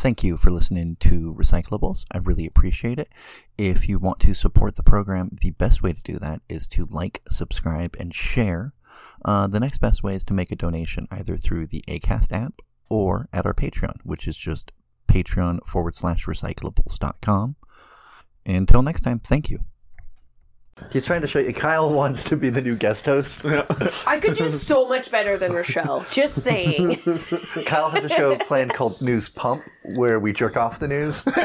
Thank you for listening to Recyclables. I really appreciate it. If you want to support the program, the best way to do that is to like, subscribe, and share. Uh, the next best way is to make a donation either through the ACAST app or at our Patreon, which is just patreon forward slash recyclables.com. Until next time, thank you. He's trying to show you. Kyle wants to be the new guest host. I could do so much better than Rochelle. Just saying. Kyle has a show planned called News Pump, where we jerk off the news.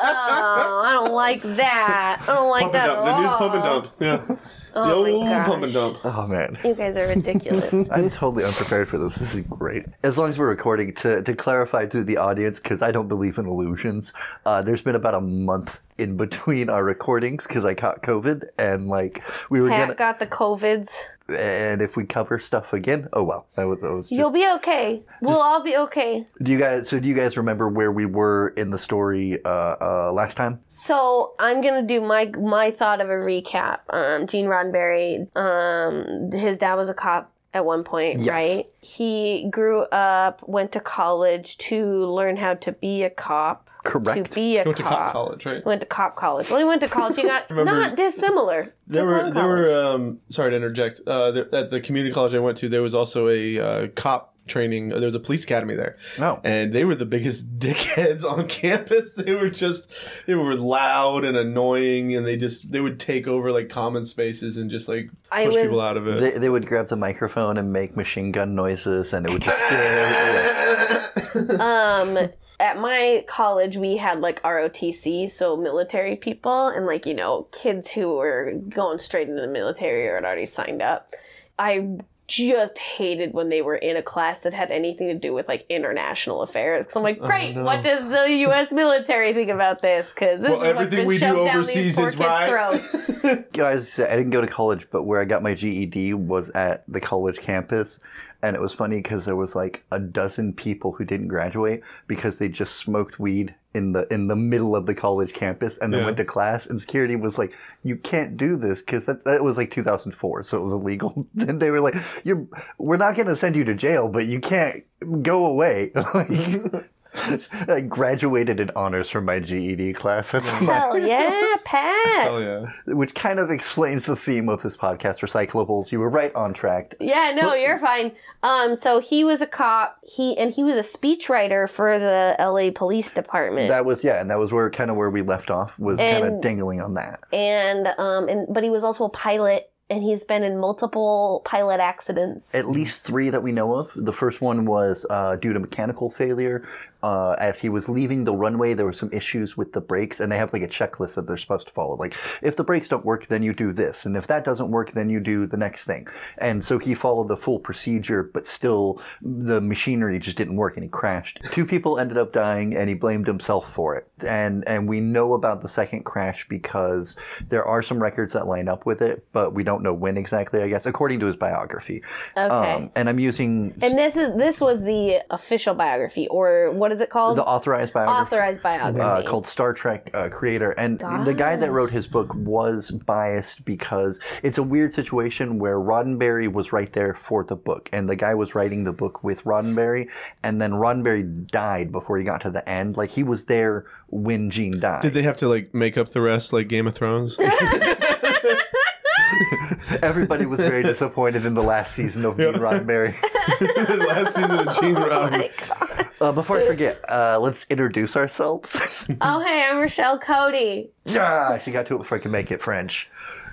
Oh, I don't like that. I don't like Pump that and at dump. The news all. pump and dump. Yeah. Oh the my old gosh. pump and dump. oh man. You guys are ridiculous. I'm totally unprepared for this. This is great. As long as we're recording, to, to clarify to the audience, because I don't believe in illusions, uh, there's been about a month in between our recordings because I caught COVID and like we were Pat gonna. got the COVIDs. And if we cover stuff again, oh well. That was, that was just, You'll be okay. We'll all be okay. do you guys? So do you guys remember where we were in the story uh, uh, last time? So I'm gonna do my my thought of a recap. Um, Gene Roddenberry, um, his dad was a cop at one point, Yes. right? He grew up, went to college to learn how to be a cop. Correct. To be a Went to cop. cop college, right? Went to cop college. Well, he went to college. He got Remember- not dissimilar. There to were one there college. were um sorry to interject. Uh, there, at the community college I went to, there was also a uh, cop training. There was a police academy there. Oh. and they were the biggest dickheads on campus. They were just they were loud and annoying, and they just they would take over like common spaces and just like I push was- people out of it. They, they would grab the microphone and make machine gun noises, and it would just scare. um at my college we had like ROTC so military people and like you know kids who were going straight into the military or had already signed up. I just hated when they were in a class that had anything to do with like international affairs 'Cause I'm like oh, great no. what does the US military think about this cuz Well, everything we do overseas is right. throats. Guys, I didn't go to college, but where I got my GED was at the college campus. And it was funny because there was like a dozen people who didn't graduate because they just smoked weed in the in the middle of the college campus and then Yeah. went to class. And security was like, "You can't do this because that, that was like 2004, so it was illegal." Then they were like, "You're we're not going to send you to jail, but you can't go away." Like, I graduated in honors from my GED class. That's my Hell yeah, Pat. Hell yeah! which kind of explains the theme of this podcast, recyclables. You were right on track. Yeah, no, you're fine. Um, so he was a cop. He and he was a speechwriter for the LA Police Department. That was yeah, and that was where kind of where we left off was kind of dangling on that. and um, and but he was also a pilot, and he's been in multiple pilot accidents. At least three that we know of. The first one was uh, due to mechanical failure. Uh, as he was leaving the runway, there were some issues with the brakes, and they have like a checklist that they're supposed to follow. Like, if the brakes don't work, then you do this, and if that doesn't work, then you do the next thing. And so he followed the full procedure, but still, the machinery just didn't work, and he crashed. Two people ended up dying, and he blamed himself for it. And and we know about the second crash because there are some records that line up with it, but we don't know when exactly. I guess according to his biography. Okay. Um, and I'm using and this is this was the official biography, or what is it called? the authorized biography. Authorized biography. Uh, called Star Trek uh, creator, and the guy that wrote his book was biased because it's a weird situation where Roddenberry was right there for the book, and the guy was writing the book with Roddenberry, and then Roddenberry died before he got to the end. Like he was there when Gene died. Did they have to like make up the rest like Game of Thrones? Everybody was very disappointed in the last season of Gene Roddenberry. Last season of Gene Roddenberry. Uh, before I forget, uh, let's introduce ourselves. oh, hey, I'm Rochelle Cote. ah, she got to it before I could make it French.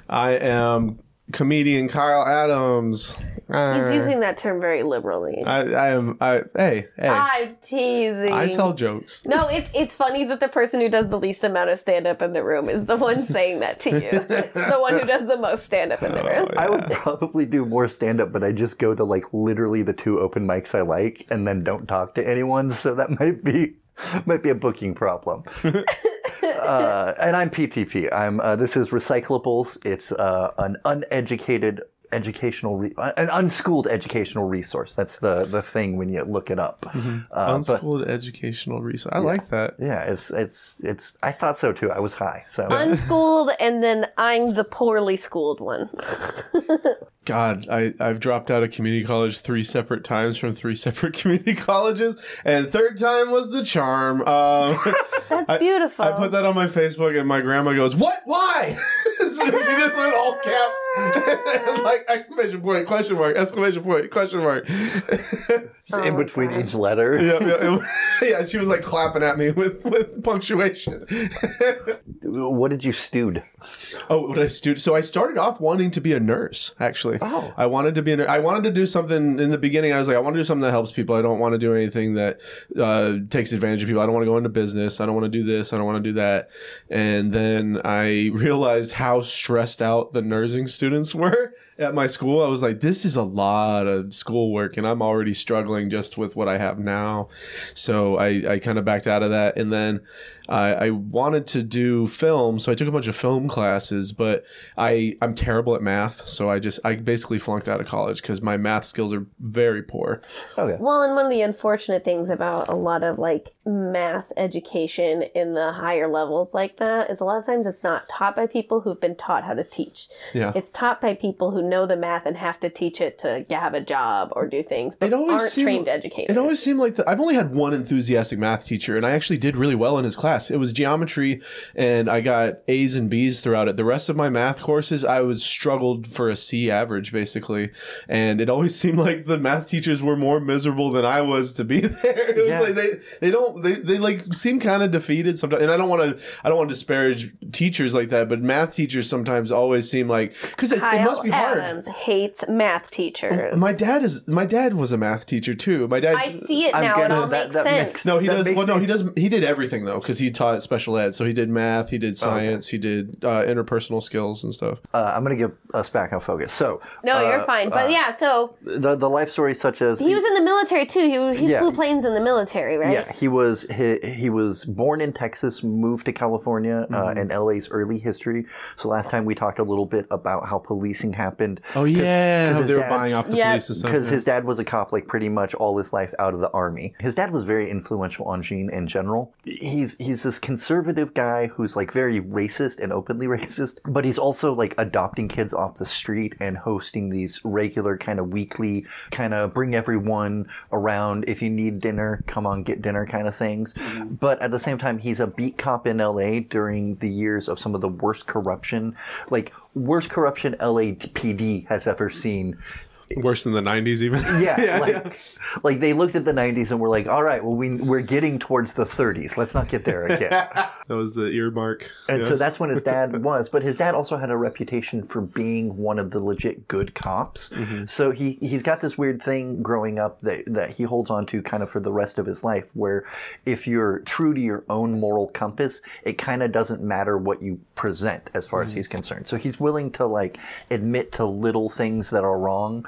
I am comedian Kyle Adams. He's Uh, using that term very liberally. I, I am. I hey hey. I'm teasing. I tell jokes. No, it's it's funny that the person who does the least amount of stand up in the room is the one saying that to you. the one who does the most stand up in the room. I would probably do more stand up, but I just go to like literally the two open mics I like and then don't talk to anyone. So that might be might be a booking problem. uh, and I'm PTP. I'm uh, this is Recyclables. It's uh, an uneducated educational re- an unschooled educational resource. That's the the thing when you look it up. Uh, but Unschooled educational resource. I like that. yeah, it's it's it's. I thought so too. I was high. So Unschooled, and then I'm the poorly schooled one. God, I, I've dropped out of community college three separate times from three separate community colleges, and third time was the charm. Um, That's I- beautiful. I put that on my Facebook, and my grandma goes, "What? Why?" So she just went all caps, like exclamation point, question mark, exclamation point, question mark. in between each letter. yeah, yeah, it- yeah, she was like clapping at me with with punctuation. What did you stewed? Oh, what I stewed. so I started off wanting to be a nurse. Actually, Oh. I wanted to be a nur- I wanted to do something in the beginning. I was like, I want to do something that helps people. I don't want to do anything that uh, takes advantage of people. I don't want to go into business. I don't want to do this. I don't want to do that. And then I realized how stressed out the nursing students were at my school. I was like, this is a lot of schoolwork, and I'm already struggling just with what I have now. So I, I kind of backed out of that, and then I, I wanted to do film, so I took a bunch of film classes, but I I'm terrible at math, so I just I basically flunked out of college because my math skills are very poor. Oh, okay. Well, and one of the unfortunate things about a lot of like math education in the higher levels like that is a lot of times it's not taught by people who've been taught how to teach. Yeah. It's taught by people who know the math and have to teach it to have a job or do things, but It always aren't seemed- trained educators. It always seemed like the, I've only had one enthusiastic math teacher, and I actually did really well in his class. It was geometry, and I got A's and B's throughout it. The rest of my math courses, I was struggled for a C average basically, and it always seemed like the math teachers were more miserable than I was to be there. It was Yeah. like they they don't they, they like seem kind of defeated sometimes, and I don't want to I don't want to disparage teachers like that, but math teachers sometimes always seem like because it must be hard. Adams hates math teachers. My dad is my dad was a math teacher too. My dad I see it I'm now. It gonna- all that- makes that sense. makes- no, he does. Well, no, he does. He did everything though, because he taught special ed. So he did math, he did science, he did uh, interpersonal skills and stuff. Uh, I'm going to get us back on focus. So, no, you're uh, fine. But yeah, so the the life story such as he was in the military too. He, he Yeah. flew planes in the military, right? Yeah, he was he, he was born in Texas, moved to California, uh, Mm-hmm. and LA's early history. So last time we talked a little bit about how policing happened. Oh yeah, 'cause how his they were dad- buying off the Yeah. police and stuff. because his dad was a cop like pretty much all his life out of the army. His dad was very influential on Gene in general. He's he's this conservative guy who's like very racist and openly racist, but he's also like adopting kids off the street and hosting these regular kind of weekly kind of bring everyone around if you need dinner, come on get dinner kind of things. Mm-hmm. But at the same time he's a beat cop in LA during the years of some of the worst corruption, like worst corruption LAPD has ever seen Worse than the '90s, even. yeah, like, like they looked at the 90s and were like, all right, well, we, we're getting towards the 30s. Let's not get there again. that was the earmark. And Yeah. so that's when his dad was. But his dad also had a reputation for being one of the legit good cops. Mm-hmm. So he, he's got this weird thing growing up that, that he holds on to kind of for the rest of his life, where if you're true to your own moral compass, it kind of doesn't matter what you present as far as mm-hmm. he's concerned. So he's willing to like admit to little things that are wrong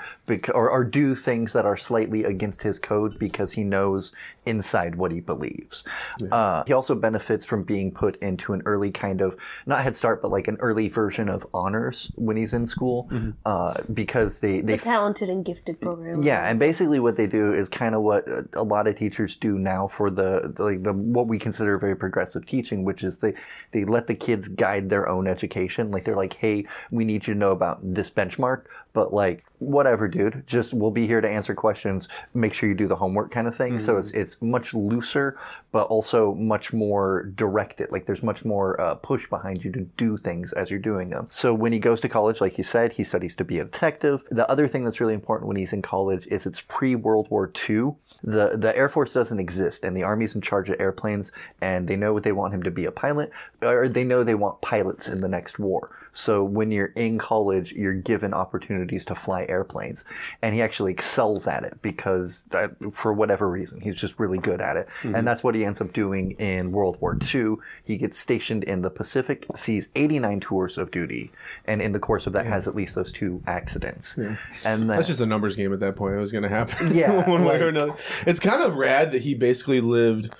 or, or do things that are slightly against his code because he knows inside what he believes. Uh, he also benefits from being put into an early kind of not head start, but like an early version of honors when he's in school, uh, because they they The talented and gifted program. yeah, and basically what they do is kind of what a lot of teachers do now for the, the like the what we consider very progressive teaching, which is they they let the kids guide their own education. Like they're like, "Hey, we need you to know about this benchmark, but like whatever, dude. Just we'll be here to answer questions. Make sure you do the homework kind of thing." So it's it's much looser, but also much more directed. Like there's much more uh, push behind you to do things as you're doing them. So when he goes to college, like you said, he studies to be a detective. The other thing that's really important when he's in college is it's pre World War II. The the Air Force doesn't exist, and the Army's in charge of airplanes, and they know they want him to be a pilot, or they know they want pilots in the next war. So when you're in college, you're given opportunities to fly airplanes, and he actually excels at it because that, for whatever reason, he's just really good at it, and mm-hmm. that's what he ends up doing in World War II. He gets stationed in the Pacific, sees 89 tours of duty, and in the course of that, has at least those two accidents. And then, That's just a numbers game at that point. It was going to happen. Yeah, one way or another. It's kind of rad that he basically lived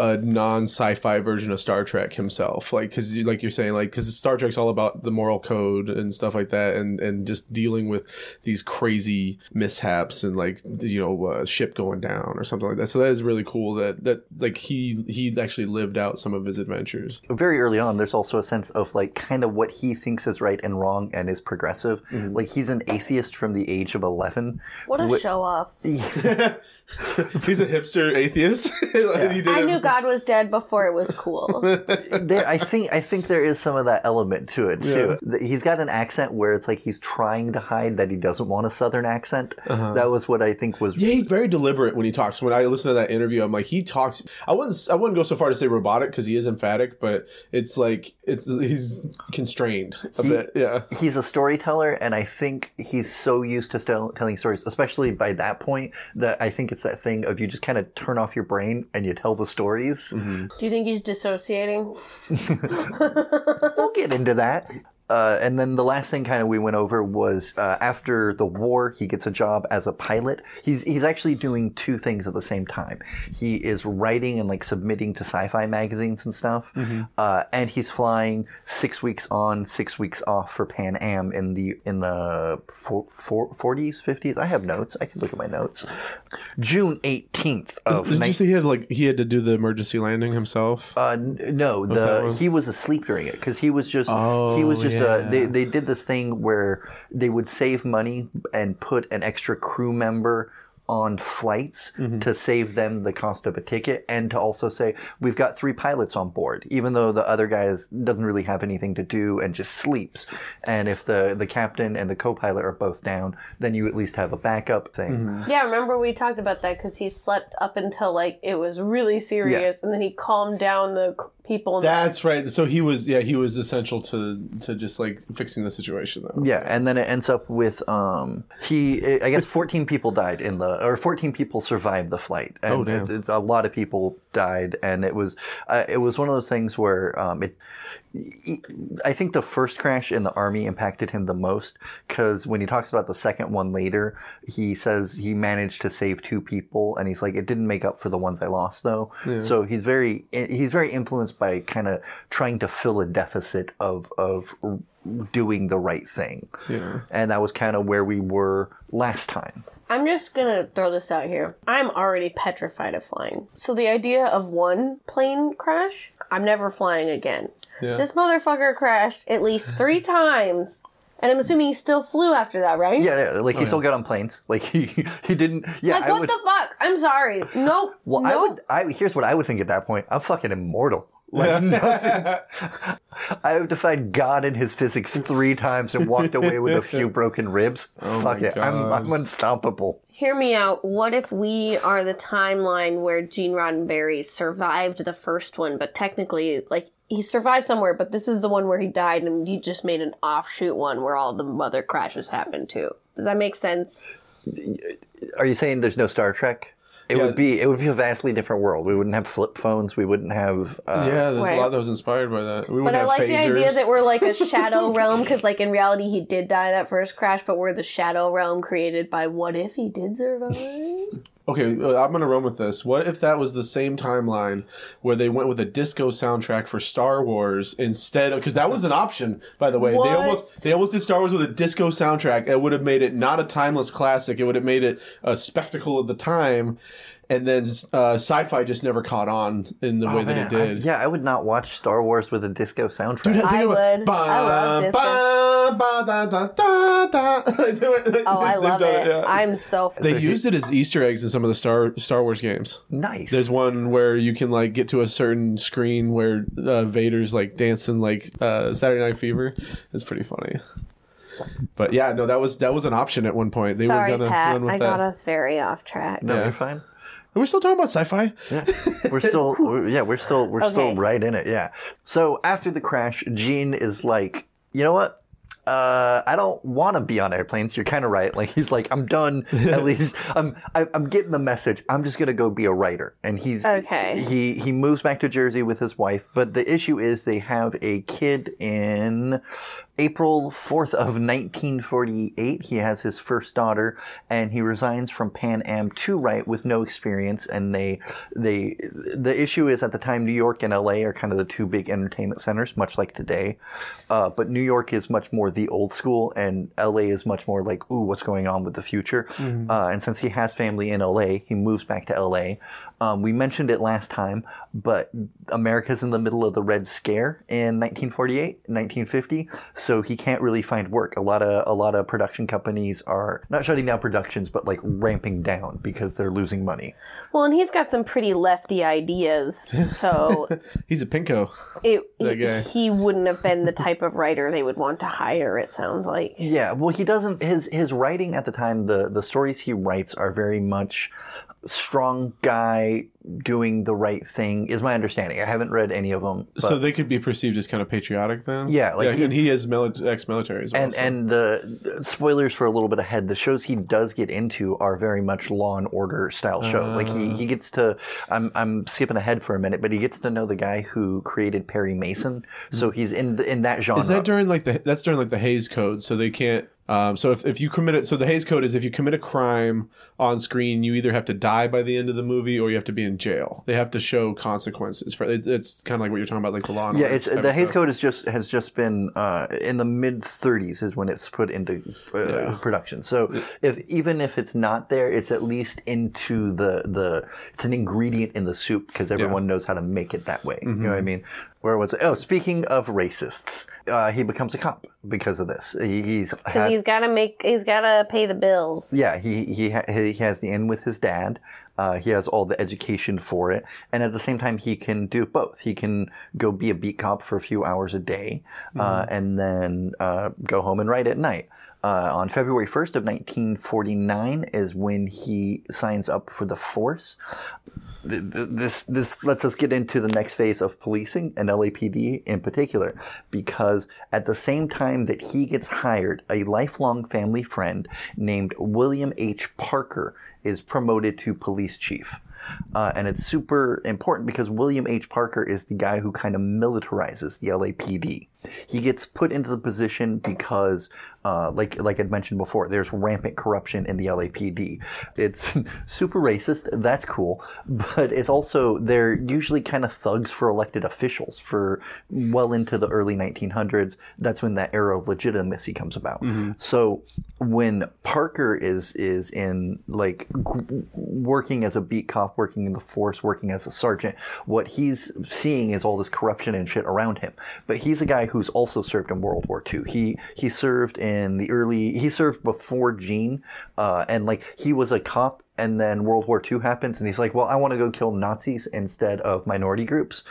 a non sci-fi version of Star Trek himself, like because like you're saying, like because Star Trek's all about the moral code and stuff like that, and and just dealing with these crazy mishaps and like you know a ship going down or something like that. So that is really cool that that like he he actually lived out some of his adventures. very early on, there's also a sense of like kind of what he thinks is right and wrong and is progressive. Mm-hmm. Like he's an atheist from the age of 11. What a Wh- show off. He's a hipster atheist. Like, he did I it- knew God was dead before it was cool. there, I think I think there is some of that element to it too. Th- He's got an accent where it's like he's trying to hide that he doesn't want a southern accent. That was what I think was Uh-huh. Yeah, he's very deliberate when he talks. When I listen to that interview, I'm like, he talks. I wouldn't. I wouldn't go so far to say robotic because he is emphatic, but it's like it's he's constrained a bit. Yeah. he's a storyteller, and I think he's so used to tell, telling stories, especially by that point, that I think it's that thing of you just kind of turn off your brain and you tell the stories. Mm-hmm. Do you think he's dissociating? we'll get into that. Uh, and then the last thing kind of we went over was uh, after the war, he gets a job as a pilot. He's he's actually doing two things at the same time. He is writing and like submitting to sci-fi magazines and stuff, uh, and he's flying six weeks on, six weeks off for Pan Am in the in the forties, fifties. I have notes. I can look at my notes. June eighteenth of Did you say he had like he had to do the emergency landing himself? uh, n- no, the he was asleep during it because he was just he Oh, was just yeah. Uh, they they did this thing where they would save money and put an extra crew member on flights Mm-hmm. to save them the cost of a ticket and to also say we've got three pilots on board even though the other guy is, doesn't really have anything to do and just sleeps and if the the captain and the co-pilot are both down then you at least have a backup thing Mm-hmm. Yeah, remember we talked about that because he slept up until like it was really serious, and then he calmed down the c- people. in the- That's right. So he was yeah he was essential to to just like fixing the situation though. Yeah, and then it ends up with um he I guess 14 people died in the or 14 people survived the flight. And Oh, damn. it- it's a lot of people died and it was uh, it was one of those things where um it I think the first crash in the army impacted him the most because when he talks about the second one later, he says he managed to save two people, and he's like, it didn't make up for the ones I lost though. So he's very he's very influenced by kind of trying to fill a deficit of of doing the right thing, Yeah. and that was kind of where we were last time. I'm just gonna throw this out here. I'm already petrified of flying. So the idea of one plane crash, I'm never flying again. Yeah. This motherfucker crashed at least three times. And I'm assuming he still flew after that, right? Yeah, yeah, like he oh, still got on planes. Like he he didn't. Yeah, Like I what would. the fuck? I'm sorry. Nope. Well, I would. I here's what I would think at that point. I'm fucking immortal. Like nothing. I have defied God and his physics three times and walked away with a few broken ribs. Oh fuck it, I'm, I'm unstoppable. Hear me out. What if we are the timeline where Gene Roddenberry survived the first one, but technically, like, he survived somewhere, but this is the one where he died, and he just made an offshoot one where all the other crashes happened too. Does that make sense? Are you saying there's no Star Trek? It Yeah. would be. It would be a vastly different world. We wouldn't have flip phones. We wouldn't have. Uh, Yeah, there's Right. a lot that was inspired by that. We But wouldn't I have like phasers. the idea that we're like a shadow realm, because, like, in reality, he did die that first crash, but we're the shadow realm created by what if he did survive? Okay, uh, I'm gonna run with this. What if that was the same timeline where they went with a disco soundtrack for Star Wars instead? Because that was an option, by the way. What? They almost they almost did Star Wars with a disco soundtrack. It would have made it not a timeless classic. It would have made it a spectacle of the time. And then uh, sci-fi just never caught on in the way that it did. I- yeah, I would not watch Star Wars with a disco soundtrack. Dude, I think about- would. I love disco. ba, ba, da, da, da, da. Oh, I They've love done it. yeah. I'm so. They used it as Easter eggs in some of the Star Star Wars games. nice. There's one where you can like get to a certain screen where uh, Vader's like dancing like uh, Saturday Night Fever. It's pretty funny. But yeah, no, that was that was an option at one point. They Sorry, were gonna Pat. run with I that. got us very off track. no, yeah. you're fine. We're still talking about sci-fi. Yeah, we're still, we're, yeah, we're still, we're still right in it. Yeah. So after the crash, Gene is like, you know what? Uh, I don't want to be on airplanes. You're kind of right. Like he's like, I'm done. At least I'm, I, I'm getting the message. I'm just gonna go be a writer. And he's Okay. He he moves back to Jersey with his wife. But the issue is they have a kid in April 4th of 1948, he has his first daughter, and he resigns from Pan Am to write with no experience. And they, they, the issue is at the time, New York and LA are kind of the two big entertainment centers, much like today. Uh, but New York is much more the old school, and LA is much more like, ooh, what's going on with the future? Uh, and since he has family in LA, he moves back to LA. Um, we mentioned it last time, but America's in the middle of the Red Scare in 1948, 1950, so he can't really find work. A lot of a lot of production companies are not shutting down productions, but like ramping down because they're losing money. Well, and he's got some pretty lefty ideas, so He's a pinko. it, That guy. he wouldn't have been the type of writer they would want to hire. It sounds like. Yeah, well, he doesn't. His his writing at the time, the the stories he writes are very much strong guy doing the right thing. Is my understanding. I haven't read any of them. So they could be perceived as kind of patriotic then. Yeah, like yeah, and he is mili- ex-military as well. and so- and the, the spoilers for a little bit ahead. The shows he does get into are very much Law and Order style shows. like he, he ah. gets to. I'm I'm skipping ahead for a minute, but he gets to know the guy who created Perry Mason. So mm. he's in in that genre. is that during like the that's during like the Hays Code? So they can't. Um, so if, if you commit it, so the Hays Code is if you commit a crime on screen, you either have to die by the end of the movie or you have to be in jail. They have to show consequences for it. It's kind of like what you're talking about, like the law. And yeah, it's the of Hays. Code is just has just been uh, in the mid 30s is when it's put into uh, Yeah. production. So if even if it's not there, it's at least into the the it's an ingredient in the soup because everyone knows how to make it that way. You know what I mean? Where was it? Oh, speaking of racists, uh, he becomes a cop because of this. He, he's because he's got to make, he's got to pay the bills. yeah, he he ha- he has the in with his dad. Uh, he has all the education for it, and at the same time, he can do both. He can go be a beat cop for a few hours a day, uh, and then uh, go home and write at night. Uh, on February 1st of 1949 is when he signs up for the force. Th- th- This this lets us get into the next phase of policing and LAPD in particular, because at the same time that he gets hired, a lifelong family friend named William H. Parker is promoted to police chief. Uh, and it's super important because William H. Parker is the guy who kind of militarizes the LAPD. He gets put into the position because, uh, like like I'd mentioned before, there's rampant corruption in the LAPD. It's super racist. That's cool, but it's also they're usually kind of thugs for elected officials for well into the early 1900s. That's when that era of legitimacy comes about. So when Parker is is in like g- working as a beat cop, working in the force, working as a sergeant, what he's seeing is all this corruption and shit around him. But he's a guy who's also served in World War II. He he served in the early. He served before Gene, uh, and like he was a cop. And then World War II happens, and he's like, "Well, I want to go kill Nazis instead of minority groups."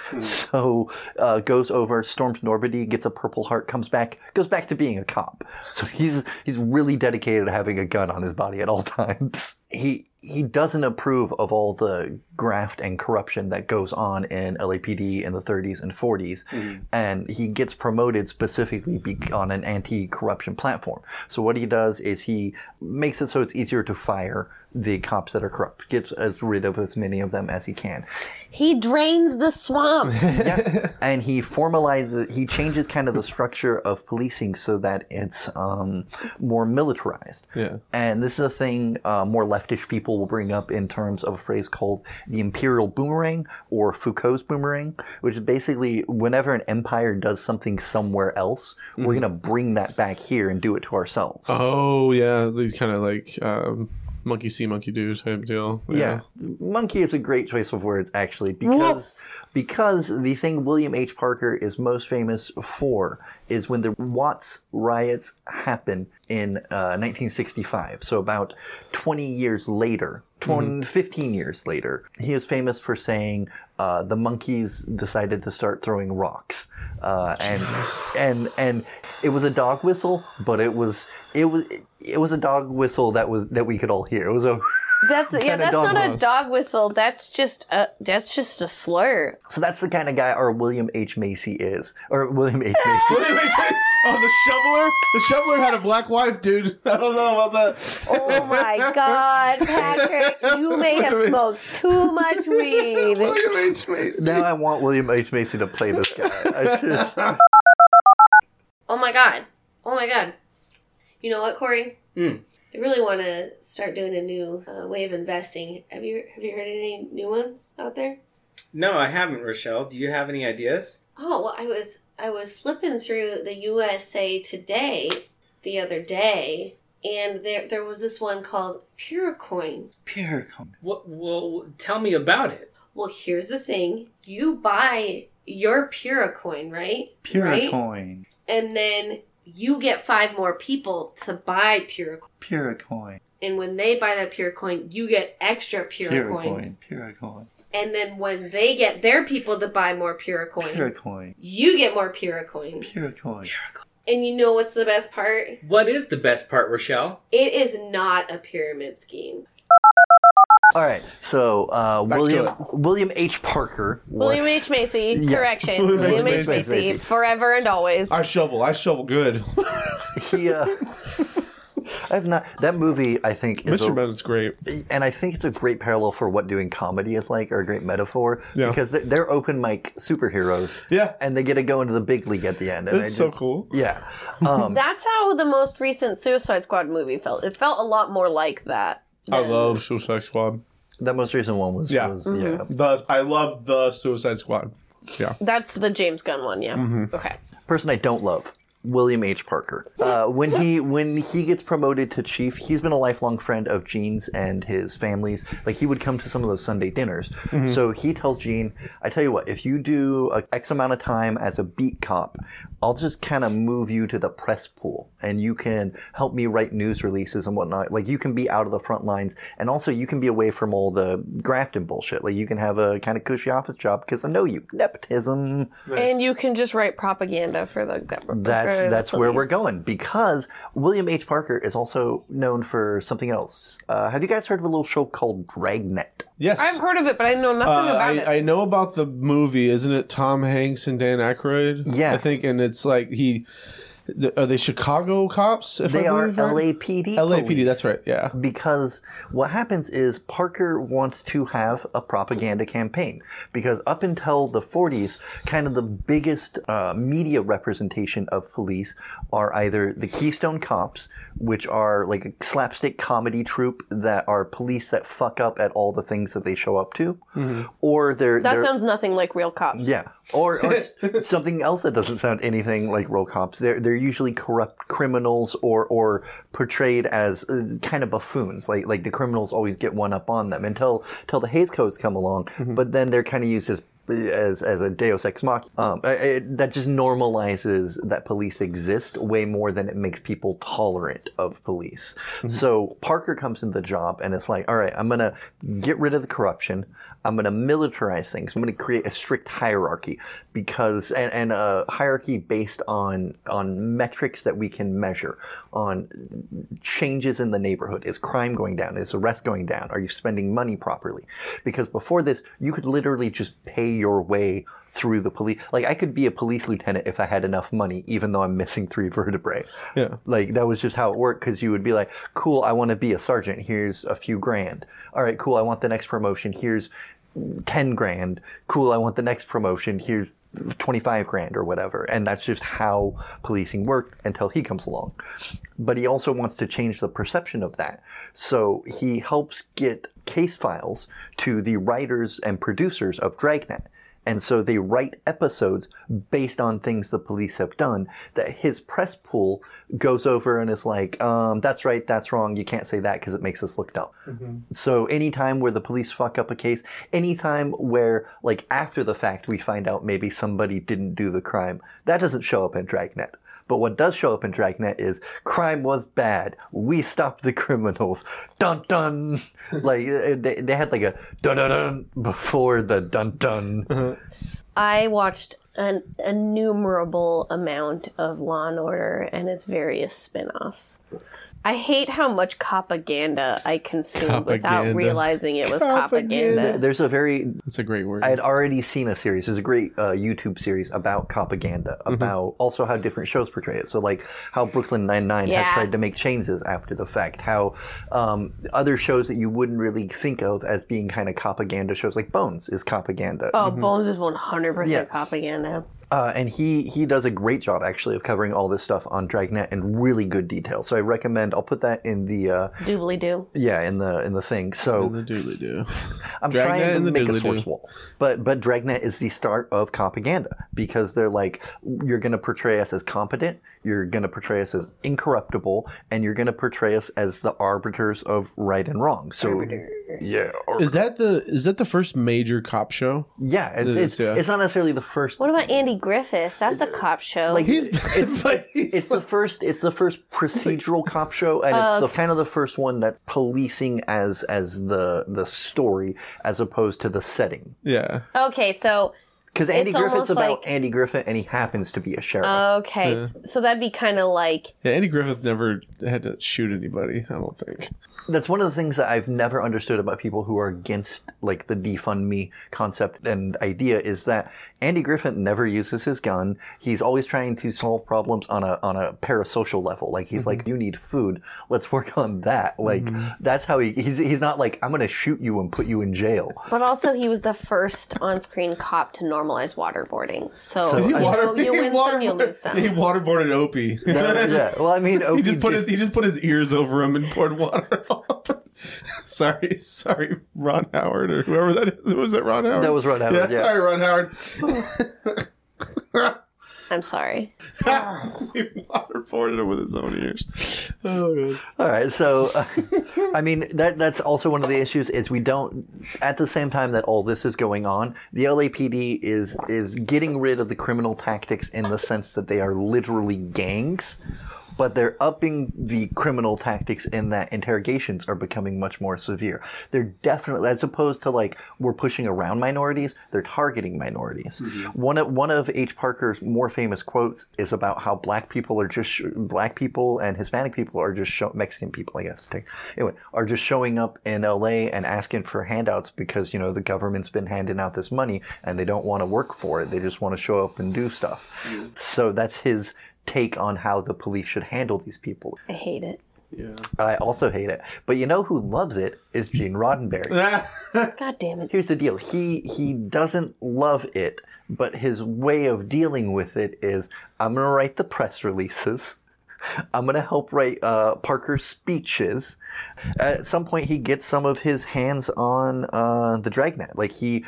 So uh, goes over, storms Normandy, gets a Purple Heart, comes back, goes back to being a cop. So he's he's really dedicated to having a gun on his body at all times. He he doesn't approve of all the graft and corruption that goes on in LAPD in the 30s and 40s, and he gets promoted specifically on an anti-corruption platform. So what he does is he makes it so it's easier to fire the cops that are corrupt, gets as rid of as many of them as he can. He drains the swamp. Yeah. and he formalizes, he changes kind of the structure of policing so that it's um, more militarized. Yeah. And this is a thing uh, more leftish people will bring up in terms of a phrase called the imperial boomerang or Foucault's boomerang, which is basically whenever an empire does something somewhere else, we're going to bring that back here and do it to ourselves. Oh yeah, these kind of like um, monkey see, monkey do type deal. Yeah. Monkey is a great choice of words, actually, because because the thing William H. Parker is most famous for is when the Watts riots happen in uh, 1965. So about 20 years later, 20, 15 years later, he is famous for saying uh, the monkeys decided to start throwing rocks, uh, and and and it was a dog whistle, but it was it was it was a dog whistle that was that we could all hear. It was a That's yeah. Kinda That's dog not a was. dog whistle. That's just a. That's just a slur. So that's the kind of guy our William H. Macy is. Or William H. Macy. oh, the shoveler! The shoveler had a black wife, dude. I don't know about that. Oh my God, Patrick! You may have smoked too much weed. William H. Macy. now I want William H. Macy to play this guy. I just- Oh my God, Oh my god. You know what, Corey? Mm. I really want to start doing a new uh, way of investing. Have you have you heard any new ones out there? No, I haven't, Rochelle. Do you have any ideas? Oh well, I was I was flipping through the USA Today the other day, and there there was this one called Purecoin. Pure. What? Well, tell me about it. Well, here's the thing: you buy your Purecoin, right? Pure Right? coin. And then you get five more people to buy Purecoin. Pure coin. And when they buy that Purecoin, you get extra Pure Purecoin. coin. Pure coin. And then when they get their people to buy more Purecoin, Pure coin. you get more Purecoin. Pure coin. And you know what's the best part? What is the best part, Rochelle? It is not a pyramid scheme. All right. So uh, Back William it. William H. Parker. Was, William H. Macy, Yes. correction. William William H. H. Macy. Macy, forever and always. I shovel. I shovel good. He. Uh, I have not. That movie, I think, is Mr. a, Bennett's great. and I think it's a great parallel for what doing comedy is like, or a great metaphor, Yeah. because they're, they're open mic superheroes. Yeah. and they get to go into the big league at the end. And It's I so just- cool. Yeah. Um, That's how the most recent Suicide Squad movie felt. It felt a lot more like that. I than- love Suicide Squad. that most recent one was. Yeah. was Mm-hmm. yeah. The I love the Suicide Squad. Yeah. That's the James Gunn one, yeah. Mm-hmm. Okay. person I don't love. William H. Parker. Uh, when he when he gets promoted to chief, he's been a lifelong friend of Gene's and his family's. Like he would come to some of those Sunday dinners. So he tells Gene, "I tell you what, if you do a X amount of time as a beat cop, I'll just kind of move you to the press pool, and you can help me write news releases and whatnot. Like you can be out of the front lines, and also you can be away from all the grafting bullshit. Like you can have a kind of cushy office job because I know you nepotism." And you can just write propaganda for the government. That's the that's where we're going because William H. Parker is also known for something else. Uh, have you guys heard of a little show called Dragnet? Yes. I've heard of it, but I know nothing Uh, about it. I, I know about the movie. Isn't it Tom Hanks and Dan Aykroyd? Yeah. I think, and it's like he. Th- Are they Chicago cops? If They I are believe right? LAPD. LAPD. police. That's right. Yeah. Because what happens is Parker wants to have a propaganda campaign. Because up until the 40s, kind of the biggest uh, media representation of police are either the Keystone Cops, which are like a slapstick comedy troupe that are police that fuck up at all the things that they show up to, or they're that they're, sounds nothing like real cops. Yeah, or, or something else that doesn't sound anything like real cops. They're they're usually corrupt criminals or or portrayed as uh, kind of buffoons. Like like the criminals always get one up on them until until the Hays codes come along. But then they're kind of used as as as a Deus ex machina. Um, it, that just normalizes that police exist way more than it makes people tolerant of police. So Parker comes into the job and it's like, all right, I'm gonna get rid of the corruption. I'm gonna militarize things. I'm gonna create a strict hierarchy because and, and a hierarchy based on on metrics that we can measure on changes in the neighborhood. Is crime going down? Is arrest going down? Are you spending money properly? Because before this, you could literally just pay your way through the police. Like I could be a police lieutenant if I had enough money, even though I'm missing three vertebrae. Yeah. Like that was just how it worked because you would be like, cool, I want to be a sergeant. Here's a few grand. All right, cool. I want the next promotion. Here's 10 grand. Cool. I want the next promotion. Here's 25 grand or whatever. And that's just how policing worked until he comes along. But he also wants to change the perception of that. So he helps get case files to the writers and producers of Dragnet. And so they write episodes based on things the police have done that his press pool goes over and is like, um, that's right, that's wrong, you can't say that because it makes us look dumb. So anytime where the police fuck up a case, anytime where, like, after the fact we find out maybe somebody didn't do the crime, that doesn't show up in Dragnet. But what does show up in Dragnet is crime was bad. We stopped the criminals. Dun dun. like uh, they, they had like a dun dun dun before the dun dun. I watched an innumerable amount of Law and Order and its various spin-offs. I hate how much propaganda I consumed without realizing it was propaganda. There's a very That's a great word. I had already seen a series. There's a great uh, YouTube series about propaganda, about also how different shows portray it. So, like how Brooklyn Nine Nine Yeah. has tried to make changes after the fact. How um, other shows that you wouldn't really think of as being kind of propaganda shows, like Bones, is propaganda. Oh, Bones is one hundred Yeah. percent propaganda. Uh, and he he does a great job actually of covering all this stuff on Dragnet in really good detail. So I recommend. I'll put that in the uh, Doobly doo. yeah in the in the thing. So The doodly do. I'm Dragnet trying to the make a source wall, but but Dragnet is the start of propaganda because they're like you're going to portray us as competent, you're going to portray us as incorruptible, and you're going to portray us as the arbiters of right and wrong. So yeah, or- Is that the is that the first major cop show? yeah, it's It is, yeah. it's not necessarily the first. What about Andy Griffith? That's a cop show. Like He's it's but he's it's the first it's the first procedural cop show and it's the kind of the first one that policing as as the the story as opposed to the setting yeah. okay, so because andy It's griffith's about like- andy griffith and he happens to be a sheriff. Okay, s- so that'd be kind of like Yeah, Andy Griffith never had to shoot anybody. I don't think. that's one of the things that i've never understood about people who are against like the defund me concept and idea is that andy griffith never uses his gun. He's always trying to solve problems on a on a parasocial level. Like he's like mm-hmm. you need food. Let's work on that. Like mm-hmm. that's how he he's, he's not like i'm gonna shoot you and put you in jail. But also, he was the first on-screen cop to normalize waterboarding. So, So- you, He know, water- you he win some, you waterboarded- lose some. He waterboarded Opie. yeah well i mean he Opie just put did- his he just put his ears over him and poured water on. sorry, sorry, Ron Howard or whoever that is. Was that Ron Howard? That was Ron Howard, Yeah, yeah. sorry, Ron Howard. I'm sorry. he waterboarded him with his own ears. Oh god. All right, so uh, I mean that that's also one of the issues is we don't at the same time that all this is going on, the LAPD is is getting rid of the criminal tactics in the sense that they are literally gangs, but they're upping the criminal tactics in that interrogations are becoming much more severe. They're definitely as opposed to like we're pushing around minorities, they're targeting minorities. Mm-hmm. One of one of H Parker's more famous quotes is about how black people are just sh- black people and Hispanic people are just show- Mexican people, I guess. Take, anyway, are just showing up in LA and asking for handouts because you know the government's been handing out this money and they don't want to work for it. They just want to show up and do stuff. Mm-hmm. So that's his take on how the police should handle these people. I hate it. Yeah. I also hate it. But you know who loves it is Gene Roddenberry. God damn it. Here's the deal. He he doesn't love it, but his way of dealing with it is I'm gonna write the press releases. I'm gonna help write uh, Parker's speeches. At some point, he gets some of his hands on uh, the Dragnet. Like he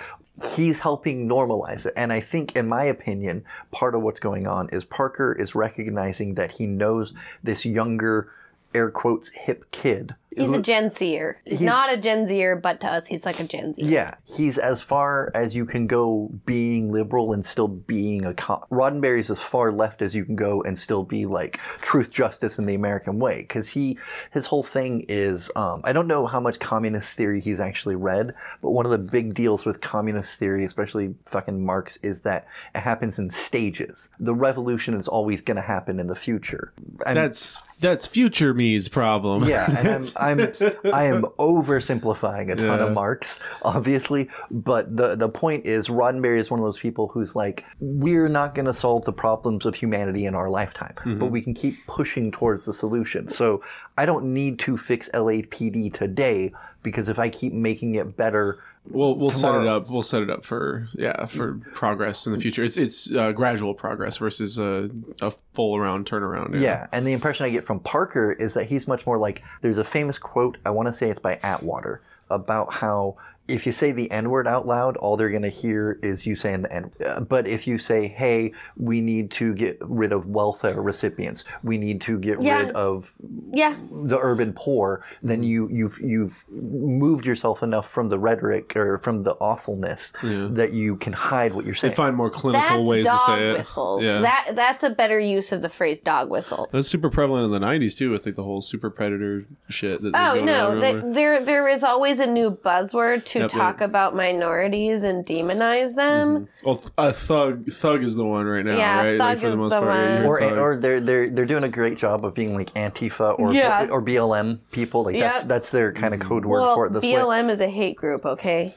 he's helping normalize it. And I think, in my opinion, part of what's going on is Parker is recognizing that he knows this younger, air quotes, hip kid. He's a Gen Zer. He's, not a Gen Zer, but to us, he's like a Gen Z. yeah, he's as far as you can go being liberal and still being a cop. Roddenberry's as far left as you can go and still be like truth, justice, and the American way. Because he, his whole thing is, um, I don't know how much communist theory he's actually read, but one of the big deals with communist theory, especially fucking Marx, is that it happens in stages. The revolution is always going to happen in the future. And That's that's future me's problem. yeah, and I'm I'm oversimplifying a ton Yeah. of Marx, obviously, but the the point is Roddenberry is one of those people who's like, we're not going to solve the problems of humanity in our lifetime, but mm-hmm. we can keep pushing towards the solution. So I don't need to fix LAPD today because if I keep making it better. We'll we'll set it up. We'll set it up for yeah for progress in the future. It's it's uh, gradual progress versus a, a full around turnaround. Yeah, and the impression I get from Parker is that he's much more like there's a famous quote, I want to say it's by Atwater, about how if you say the N word out loud, all they're going to hear is you saying the N. Uh, but if you say, "Hey, we need to get rid of welfare recipients. We need to get Yeah. rid of Yeah. the urban poor," then you you've you've moved yourself enough from the rhetoric or from the awfulness that you can hide what you're saying. They find more clinical That's ways dog to say it. whistles. Yeah. That That's a better use of the phrase dog whistle. That's super prevalent in the '90s too, with like the whole super predator shit. That was Oh going no! on, That, there, there is always a new buzzword to Yep, talk yep. about minorities and demonize them. Mm-hmm. Well, th- a thug, thug is the one right now, Yeah, right? thug is the Yeah, one. you're or thug. or they're they're they're doing a great job of being like Antifa or Yeah. or BLM people. Like that's Yep. that's their kind of mm-hmm. code word Well, for it. This way. BLM is a hate group. Okay.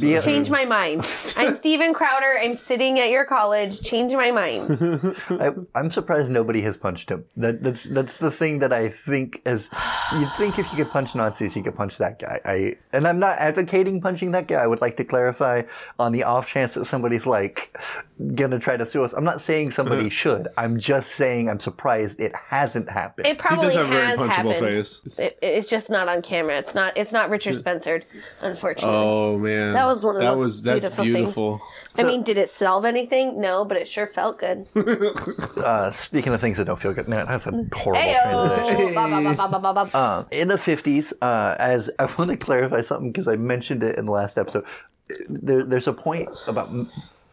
Be a- Change my mind. I'm Steven Crowder. I'm sitting at your college. Change my mind. I, I'm surprised nobody has punched him. That, that's that's the thing that I think is. You'd think if you could punch Nazis, you could punch that guy. I and I'm not advocating punching that guy. I would like to clarify on the off chance that somebody's like gonna try to sue us. I'm not saying somebody should. I'm just saying I'm surprised it hasn't happened. It He probably does have a very has punchable happened. face. It, it's just not on camera. It's not. It's not Richard Spencer, unfortunately. Oh man, That was one of the that most was that's beautiful things. beautiful. I mean, did it solve anything? No, but it sure felt good. Uh, speaking of things that don't feel good, no, that's a horrible Heyo. transition. Ba, ba. Um, in the 50s, uh, as I want to clarify something because I mentioned it in the last episode, there, there's a point about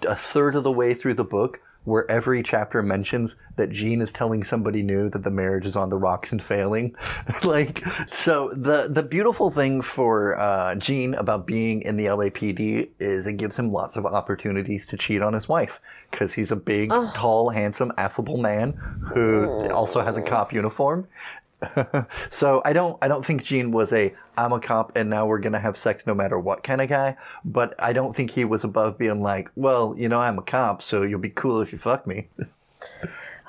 a third of the way through the book where every chapter mentions that Gene is telling somebody new that the marriage is on the rocks and failing. like, so the, the beautiful thing for uh, Gene about being in the LAPD is it gives him lots of opportunities to cheat on his wife because he's a big, tall, handsome, affable man who also has a cop uniform. so I don't I don't think Gene was a I'm a cop and now we're gonna have sex no matter what kind of guy. But I don't think he was above being like, well, you know, I'm a cop, so you'll be cool if you fuck me.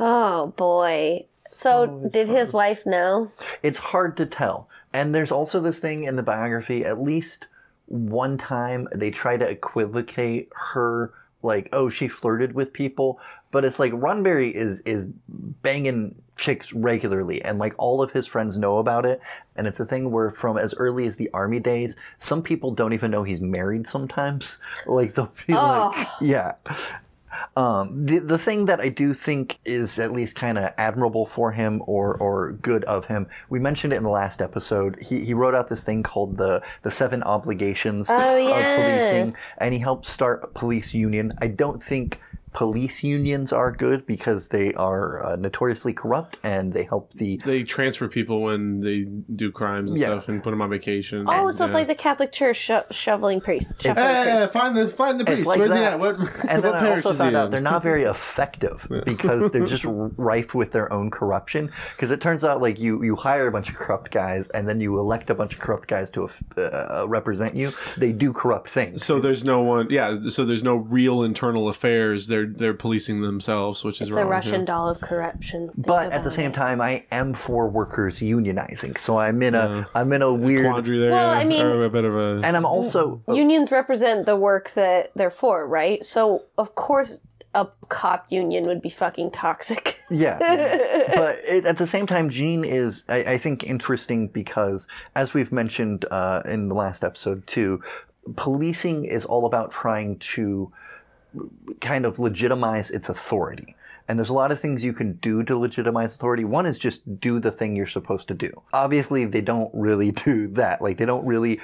Oh boy. So oh, did his wife know? It's hard to tell. And there's also this thing in the biography, at least one time they try to equivocate her like, oh, she flirted with people. But it's like Roddenberry is is banging chicks regularly and like all of his friends know about it. And it's a thing where from as early as the army days, some people don't even know he's married sometimes. Like they'll be like Yeah. Um, the the thing that I do think is at least kind of admirable for him or or good of him, we mentioned it in the last episode. He he wrote out this thing called the the seven obligations Oh, of policing, and he helped start a police union. I don't think police unions are good because they are uh, notoriously corrupt and they help the They transfer people when they do crimes and Yeah. stuff and put them on vacation. Oh, so Yeah. it's like the Catholic Church sho- shoveling priests. Shuffling Hey, priests. find the find the priest. like Where's he at? What, and then what I also is he found out in? they're not very effective because they're just rife with their own corruption. Because it turns out like you you hire a bunch of corrupt guys and then you elect a bunch of corrupt guys to uh, represent you. They do corrupt things. So there's no one, yeah. So there's no real internal affairs. They're they're policing themselves, which is It's wrong. a Russian yeah. doll of corruption. Think but at the same it. time, I am for workers unionizing. So I'm in a am in a weird quandary there. Well, yeah, I mean- or a bit of a. and I'm also unions represent the work that they're for, right? So of course a cop union would be fucking toxic. Yeah. but it, at the same time, Gene is, I, I think, interesting because, as we've mentioned uh, in the last episode too, policing is all about trying to kind of legitimize its authority. And there's a lot of things you can do to legitimize authority. One is just do the thing you're supposed to do. Obviously, they don't really do that. Like, they don't really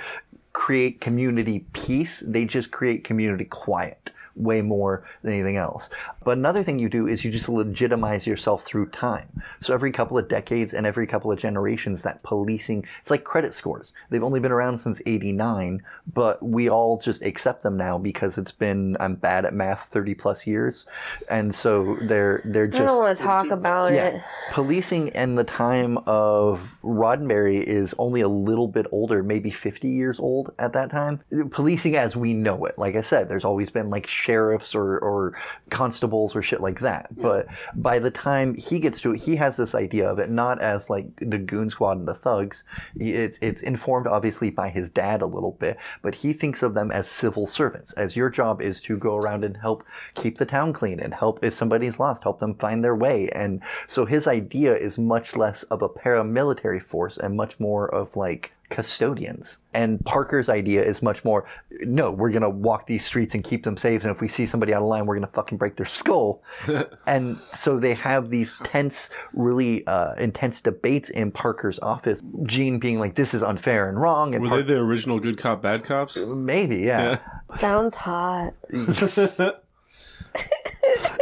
create community peace. They just create community quiet way more than anything else. But another thing you do is you just legitimize yourself through time. So every couple of decades and every couple of generations, that policing, it's like credit scores. They've only been around since 89, but we all just accept them now because it's been, I'm bad at math 30 plus years. And so they're, they're just. I don't want to talk about Yeah. it. Policing in the time of Roddenberry is only a little bit older, maybe 50 years old at that time. Policing as we know it, like I said, there's always been like sheriffs or, or constables or shit like that. But by the time he gets to it, he has this idea of it not as like the goon squad and the thugs. It's, it's informed obviously by his dad a little bit, but he thinks of them as civil servants, as your job is to go around and help keep the town clean and help if somebody's lost, help them find their way. And so his idea is much less of a paramilitary force and much more of like custodians. And Parker's idea is much more, no, we're gonna walk these streets and keep them safe, and if we see somebody out of line, we're gonna fucking break their skull. and so they have these tense, really uh, intense debates in Parker's office. Gene being like, this is unfair and wrong, and Were Par- they the original good cop, bad cops? maybe, yeah. Sounds hot.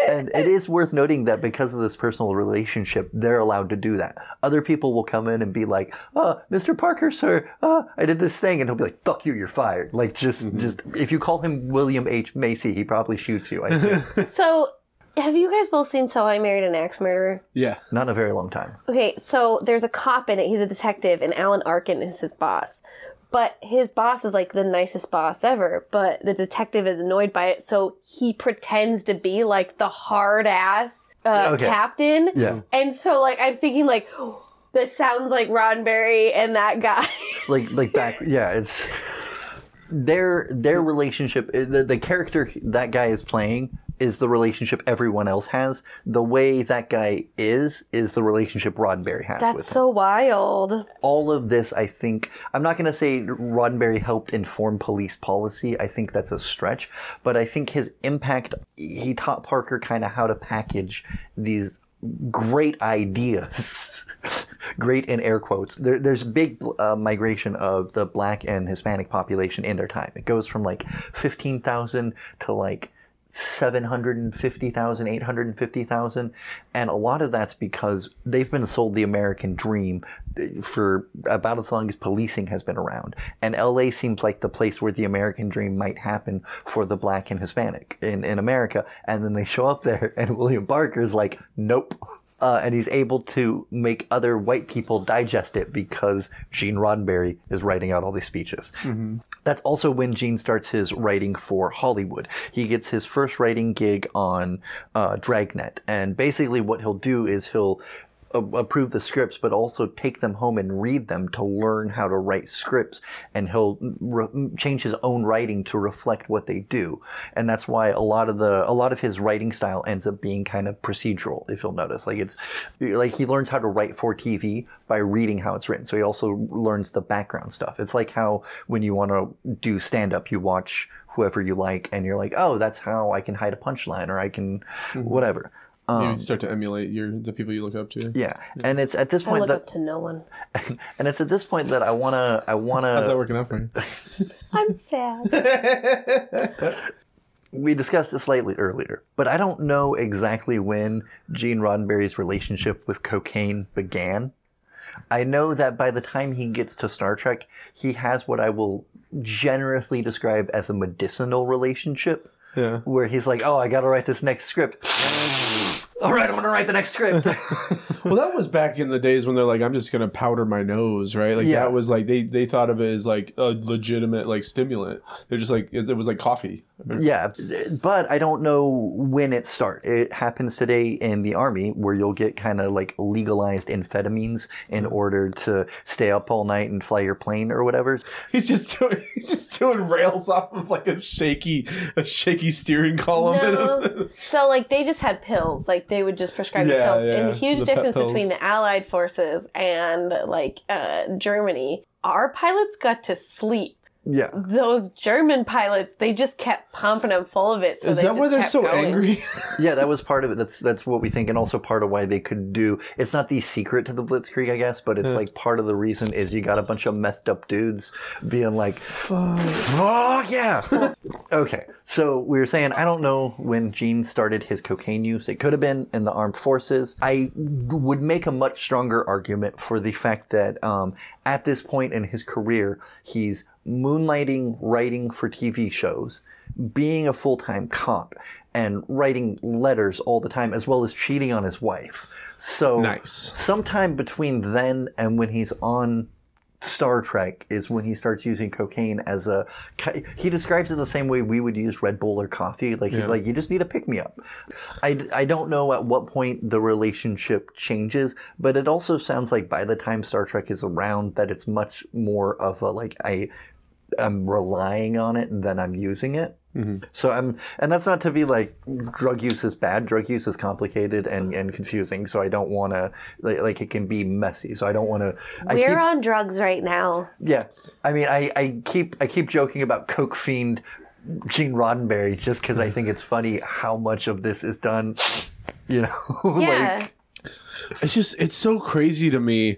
and it is worth noting that because of this personal relationship, they're allowed to do that. Other people will come in and be like, uh, "Oh, Mr. Parker, sir, oh, I did this thing," and he'll be like, "Fuck you, you're fired." Like, just, mm-hmm. just if you call him William H Macy, he probably shoots you. I think So have you guys both seen So I Married an Axe Murderer? Yeah. not in a very long time. Okay, so there's a cop in it. He's a detective, and Alan Arkin is his boss. But his boss is like the nicest boss ever, but the detective is annoyed by it, so he pretends to be like the hard ass uh, Okay. captain. Yeah. And so like I'm thinking like this sounds like Ron Roddenberry and that guy. like like back yeah it's their their relationship the, the character that guy is playing is the relationship everyone else has. The way that guy is is the relationship roddenberry has with That's so wild. all of this i think i'm not going to say roddenberry helped inform police policy. I think that's a stretch. But i think his impact he taught parker kind of how to package these great ideas. Great in air quotes. There, there's big uh, migration of the black and hispanic population in their time. It goes from like 15000 to like 750,000, 850,000. And a lot of that's because they've been sold the American dream uh, for about as long as policing has been around. And LA seems like the place where the American dream might happen for the black and Hispanic in, in America. And then they show up there and William Parker's like, nope. Uh, and he's able to make other white people digest it because Gene Roddenberry is writing out all these speeches. That's also when Gene starts his writing for Hollywood. He gets his first writing gig on uh, Dragnet, and basically what he'll do is he'll approve the scripts, but also take them home and read them to learn how to write scripts, and he'll re- change his own writing to reflect what they do, and that's why a lot of the a lot of his writing style ends up being kind of procedural. If you'll notice, like it's like he learns how to write for TV by reading how it's written, so he also learns the background stuff. It's like how when you want to do stand up, you watch whoever you like, and you're like, oh, that's how I can hide a punchline, or I can mm-hmm. whatever. You um, start to emulate your the people you look up to. Yeah, and it's at this point I point look that, up to no one. and it's at this point that I wanna, I wanna. How's that working out for you? I'm sad. We discussed this slightly earlier, but I don't know exactly when Gene Roddenberry's relationship with cocaine began. I know that by the time he gets to Star Trek, he has what I will generously describe as a medicinal relationship, Yeah. where he's like, "Oh, I got to write this next script." All right, I'm gonna write the next script. Well, that was back in the days when they're like, I'm just gonna powder my nose, right? Like Yeah. that was like they they thought of it as like a legitimate like stimulant. They're just like it, it was like coffee. Yeah, but I don't know when it starts. It happens today in the army where you'll get kind of like legalized amphetamines in order to stay up all night and fly your plane or whatever. He's just doing he's just doing rails off of like a shaky a shaky steering column. No. So like they just had pills. Like they would just prescribe the Yeah, pills. And yeah, the huge the difference between the Allied forces and like uh, Germany, our pilots got to sleep. Yeah. Those German pilots, they just kept pumping them full of it. So Is they that just why they're so going. angry? Yeah, that was part of it. That's that's what we think, and also part of why they could do. It's not the secret to the Blitzkrieg, I guess, but it's like part of the reason is you got a bunch of messed up dudes being like, "Fuck yeah!" okay, so we were saying I don't know when Gene started his cocaine use. It could have been in the armed forces. I would make a much stronger argument for the fact that um, at this point in his career, he's moonlighting, writing for TV shows being a full time cop and writing letters all the time, as well as cheating on his wife. So, Nice. sometime between then and when he's on Star Trek is when he starts using cocaine as a. He describes it the same way we would use Red Bull or coffee. Like, he's Yeah. like, you just need a pick me up. I, I don't know at what point the relationship changes, but it also sounds like by the time Star Trek is around, that it's much more of a like, I. I'm relying on it than I'm using it. Mm-hmm. So I'm, and that's not to be like drug use is bad. Drug use is complicated and, and confusing. So I don't want to like, like it can be messy. So I don't want to. I We're keep, on drugs right now. yeah. I mean, I, I keep I keep joking about coke fiend Gene Roddenberry just because I think it's funny how much of this is done. You know, Yeah. like it's just it's so crazy to me.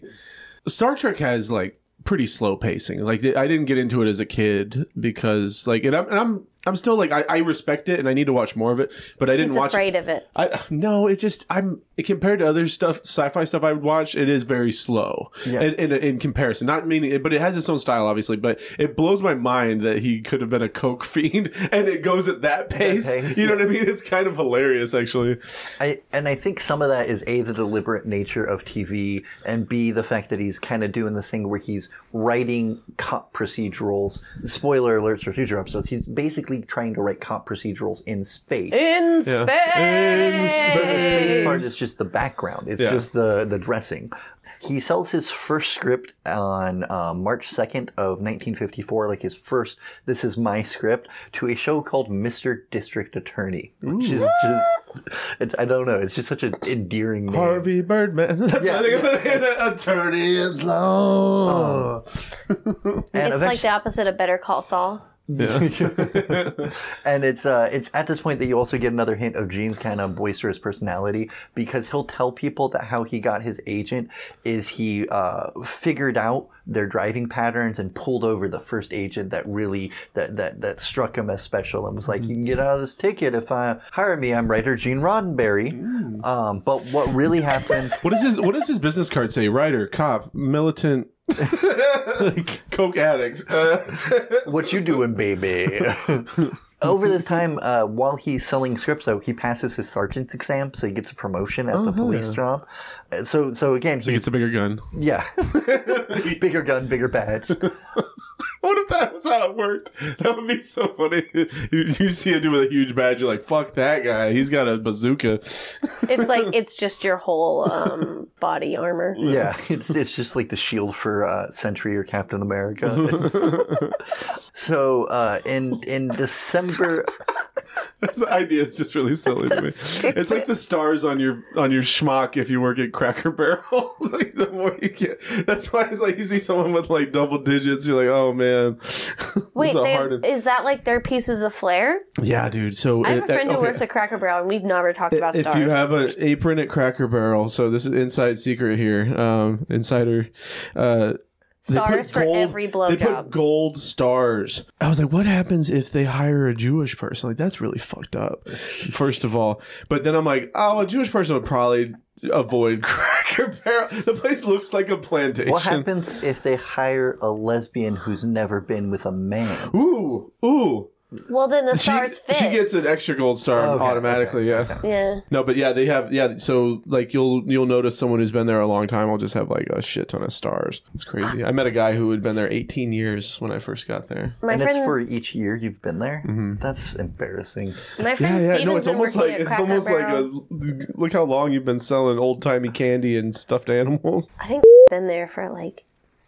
Star Trek has like pretty slow pacing. Like I didn't get into it as a kid because like and I'm, and I'm I'm still like I, I respect it and I need to watch more of it, but I didn't He's watch. afraid of it. I no, it just I'm compared to other stuff, sci-fi stuff I would watch. It is very slow Yeah. in, in, in comparison. Not meaning, it, but it has its own style, obviously. But it blows my mind that he could have been a coke fiend and it goes at that pace. pace, you know yeah. what I mean? It's kind of hilarious, actually. I, and I think some of that is a the deliberate nature of TV, and b the fact that he's kind of doing this thing where he's writing cop procedurals. Spoiler alerts for future episodes. He's basically trying to write cop procedurals in space. In Yeah. space. In So the space space. part is just the background. It's Yeah. just the the dressing. He sells his first script on uh, March second of 1954, like his first. This is my script to a show called Mr. District Attorney, which is just. It's I don't know. It's just such an endearing name. Harvey Birdman. That's Yeah, what I think about it. Attorney is law. and It's like the opposite of Better Call Saul. and it's uh, it's at this point that you also get another hint of Gene's kind of boisterous personality because he'll tell people that how he got his agent is he uh, figured out their driving patterns and pulled over the first agent that really that that that struck him as special and was like, you can get out of this ticket if I hire me. I'm writer Gene Roddenberry. Um, but what really happened? What is his What does his business card say? Writer, cop, militant, like coke addicts. what you doing, baby? Over this time, uh, while he's selling scripts, though, he passes his sergeant's exam, so he gets a promotion at the police job. So, so again, he he, gets a bigger gun. yeah, bigger gun, bigger badge. What if that was how it worked? That would be so funny. You, you see a dude with a huge badge, you're like, "Fuck that guy! He's got a bazooka." It's like it's just your whole um, body armor. Yeah, it's it's just like the shield for uh, Sentry or Captain America. so, uh, in in December, the idea is just really silly to me. stupid. It's like the stars on your on your schmuck if you work at Cracker Barrel. like the more you get, that's why it's like you see someone with like double digits, you're like, "Oh man." Wait, they hard- is that like their pieces of flair? yeah, dude. So I have it- a friend who okay. works at Cracker Barrel, and we've never talked about if stars. you have an apron at Cracker Barrel, so this is inside secret here, um, insider. Uh, stars for gold- every They put gold stars. I was like, what happens if they hire a Jewish person? Like, that's really fucked up. First of all, but then I'm like, oh, a Jewish person would probably avoid Cracker Barrel. The place looks like a plantation. what happens if they hire a lesbian who's never been with a man? Ooh, ooh. Well, then the She, stars fit. she gets an extra gold star Okay, automatically. Yeah. yeah. No, but yeah, they have yeah. So like you'll you'll notice someone who's been there a long time will just have like a shit ton of stars. It's crazy. I met a guy who had been there 18 years when I first got there. My and friend, it's for each year you've been there. Mm-hmm. That's embarrassing. my friend Yeah, yeah. No, it's almost like it's almost like a look how long you've been selling old timey candy and stuffed animals. I think been there for like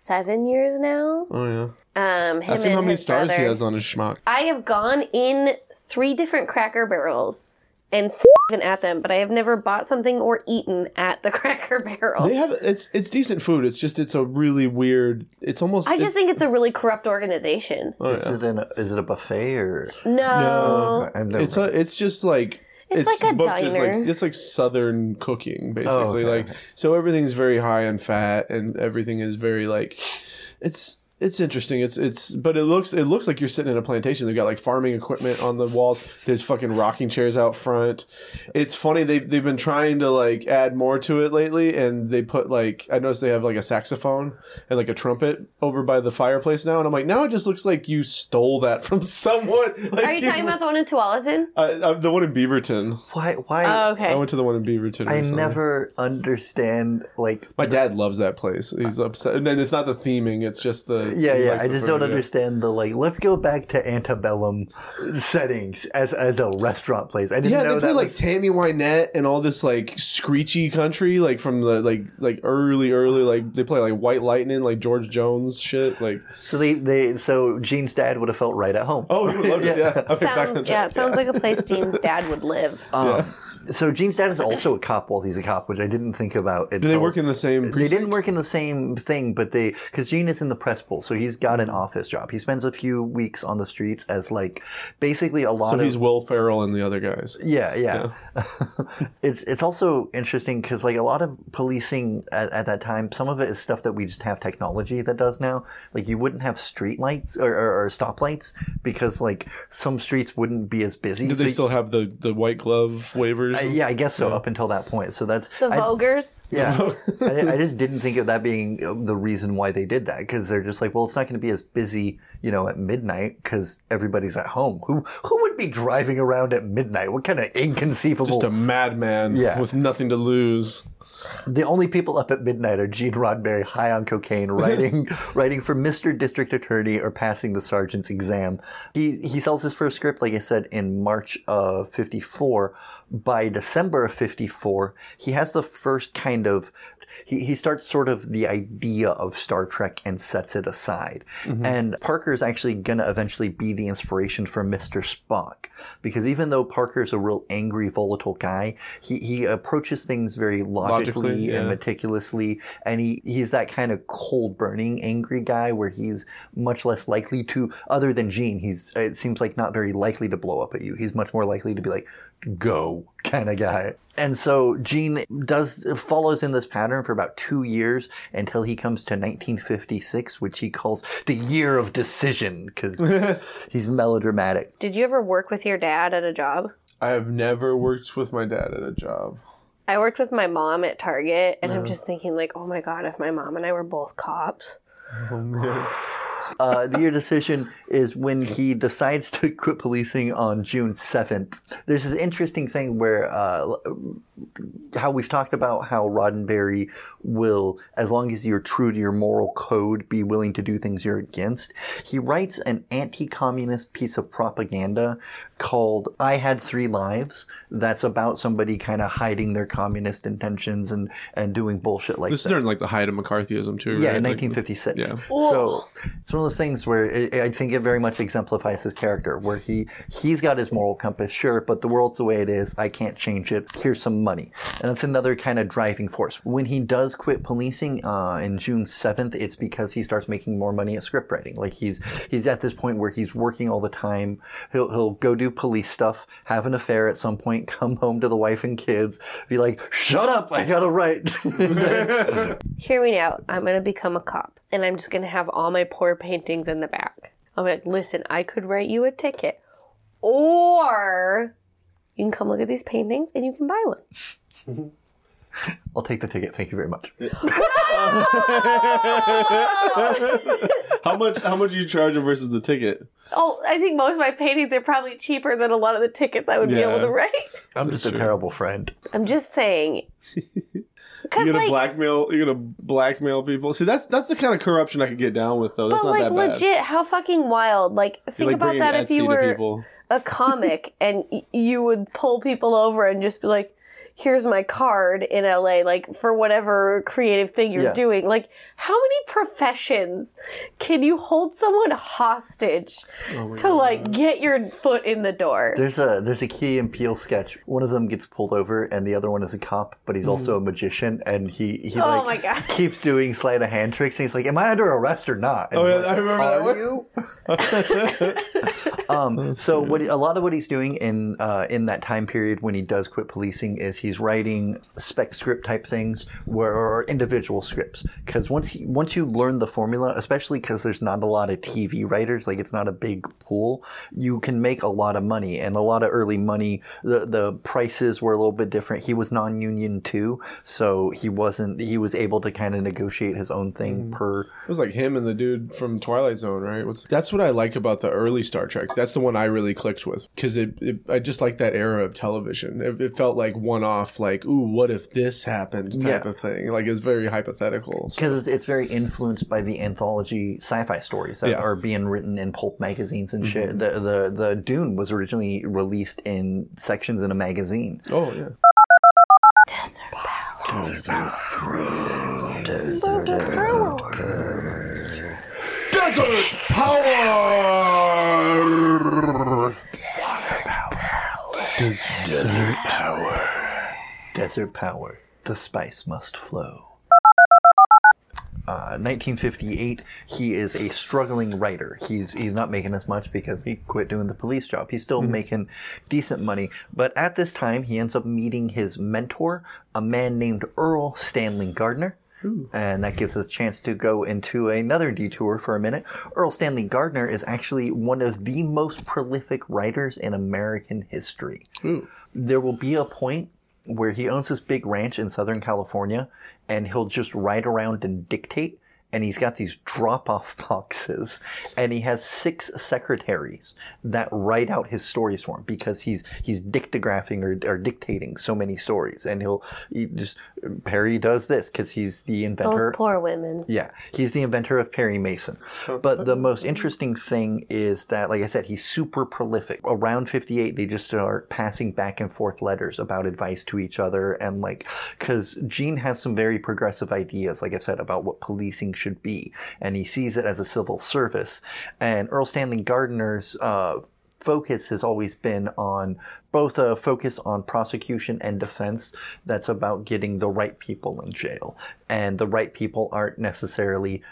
seven years now. Oh yeah. Um, him Ask him and how many his stars he has on his schmuck. I have gone in three different Cracker Barrels and even at them, but I have never bought something or eaten at the Cracker Barrel. They have it's it's decent food. It's just it's a really weird. It's almost. I just think it's a really corrupt organization. oh, Is yeah. it an, is it a buffet or? No, I've never It's a, it's just like It's like a booked as like diner. it's like southern cooking oh, basically. okay. Like so everything's very high in fat and everything is very like it's it's interesting. It's it's but it looks it looks like you're sitting in a plantation. They've got like farming equipment on the walls. There's fucking rocking chairs out front. It's funny they've they've been trying to like add more to it lately, and they put like I noticed they have like a saxophone and like a trumpet over by the fireplace now, and I'm like now it just looks like you stole that from someone. Like, are you talking about the one in Tualatin? I, I'm the one in Beaverton. Why? Why? Oh, okay. I went to the one in Beaverton. I recently. never understand like My dad loves that place. He's upset, and then it's not the theming; it's just the yeah yeah I just food, don't yeah. understand the like let's go back to antebellum settings as as a restaurant place. I didn't Yeah, know they play that like was, Tammy Wynette and all this like screechy country, like from the like like early early like they play like White Lightning, like George Jones shit. Like so they they so Gene's dad would have felt right at home. oh, he would love it. Yeah, Okay, back Sounds yeah, it sounds like a place Gene's dad would live. Um, So Gene's dad is also a cop while he's a cop, which I didn't think about. Do they work in the same They didn't work in the same thing, but they because Gene is in the press pool, so he's got an office job. He spends a few weeks on the streets as like basically a lot So of he's Will Ferrell and the other guys. yeah, yeah. it's it's also interesting because like a lot of policing at, at that time, some of it is stuff that we just have technology that does now. Like you wouldn't have street lights or, or, or stoplights because like some streets wouldn't be as busy. Do So they you- still have the, the white glove waivers? uh, yeah, I guess so. Up until that point, so that's The I- Vogers. yeah, I, I just didn't think of that being uh, the reason why they did that because they're just like, well, it's not going to be as busy, you know, at midnight because everybody's at home. Who who would be driving around at midnight? What kind of inconceivable? Just a madman Yeah. with nothing to lose. the only people up at midnight are Gene Roddenberry, high on cocaine, writing writing for Mr. District Attorney or passing the sergeant's exam. He he sells his first script, like I said, in March of '54. By December of '54, he has the first kind of he, he starts sort of the idea of Star Trek and sets it aside. Mm-hmm. And Parker is actually going to eventually be the inspiration for Mr. Spock. Because even though Parker's a real angry, volatile guy, he, he approaches things very logically, Logically, yeah. and meticulously. And he, he's that kind of cold burning, angry guy where he's much less likely to, other than Gene, he's, it seems like not very likely to blow up at you. He's much more likely to be like, go kind of guy. And so Gene does follows in this pattern for about two years until he comes to 1956, which he calls the year of decision because he's melodramatic. Did you ever work with your dad at a job? I have never worked with my dad at a job. I worked with my mom at Target, and I'm just thinking, like, oh my god, if my mom and I were both cops. Oh, man. Uh, the year decision is when he decides to quit policing on June 7th. There's this interesting thing where uh, how we've talked about how Roddenberry will, as long as you're true to your moral code, be willing to do things you're against. He writes an anti-communist piece of propaganda called "I Had Three Lives." That's about somebody kind of hiding their communist intentions and and doing bullshit like This This is during like the height of McCarthyism too. Yeah, right? in Like- 1956. yeah. So it's one of those things where it, I think it very much exemplifies his character, where he he's got his moral compass, sure, but the world's the way it is. I can't change it. Here's some money, and that's another kind of driving force. When he does quit policing uh, in June 7th, it's because he starts making more money at script writing. Like he's he's at this point where he's working all the time. He'll he'll go do police stuff, have an affair at some point, come home to the wife and kids, be like, "Shut up, I gotta write." Hear me out. I'm gonna become a cop, and I'm just gonna have all my poor paintings in the back. I'm like, listen, I could write you a ticket, or you can come look at these paintings and you can buy one. I'll take the ticket. Thank you very much. How much? How much you charge versus the ticket? Oh, I think most of my paintings are probably cheaper than a lot of the tickets I would be able to write. I'm just a true. terrible friend. I'm just saying. You're gonna like, blackmail. You're gonna blackmail people. See, that's that's the kind of corruption I could get down with, though. That's but not like that bad. legit, how fucking wild! Like, think like about that if you were a comic and y- you would pull people over and just be like, here's my card in LA, like for whatever creative thing you're Yeah. doing. Like, how many professions can you hold someone hostage Oh to like get your foot in the door? There's a there's a Key and Peele sketch. One of them gets pulled over, and the other one is a cop, but he's also a magician, and he he Oh like my God. keeps doing sleight of hand tricks. And he's like, "Am I under arrest or not?" And Oh, yeah, like, I remember that Are one. you? um, so what a lot of what he's doing in uh, in that time period when he does quit policing is he's writing spec script type things where or individual scripts because once you, once you learn the formula, especially because there's not a lot of TV writers, like it's not a big pool, you can make a lot of money and a lot of early money. The the prices were a little bit different. He was non-union too, so he wasn't. He was able to kind of negotiate his own thing mm. per. It was like him and the dude from Twilight Zone, right? Was that's what I like about the early Star Trek. That's the one I really clicked with because it, it I just like that era of television. It, it felt like one off, like ooh, what if this happened type Yeah. of thing. Like it's very hypothetical. So- because it's, it's very influenced by the anthology sci-fi stories that Yeah. are being written in pulp magazines and shit. Mm-hmm. The, the the Dune was originally released in sections in a magazine. oh yeah. Desert power. Desert power. desert power. Desert power, the spice must flow. Uh, 1958, he is a struggling writer. He's he's not making as much because he quit doing the police job. He's still making decent money, but at this time, he ends up meeting his mentor, a man named Earl Stanley Gardner. And that gives us a chance to go into another detour for a minute. Earl Stanley Gardner is actually one of the most prolific writers in American history. There will be a point where he owns this big ranch in Southern California and he'll just ride around and dictate. And he's got these drop off boxes and he has six secretaries that write out his stories for him because he's, he's dictagraphing or, or dictating so many stories. And he'll, he just, Perry does this because he's the inventor. Those inventor. poor women. Yeah, he's the inventor of Perry Mason. But the most interesting thing is that, like I said, he's super prolific. Around 58, they just start passing back and forth letters about advice to each other. And, like, because Gene has some very progressive ideas, like I said, about what policing should be. And he sees it as a civil service. And Earl Stanley Gardner's, uh, focus has always been on both a focus on prosecution and defense that's about getting the right people in jail. And the right people aren't necessarily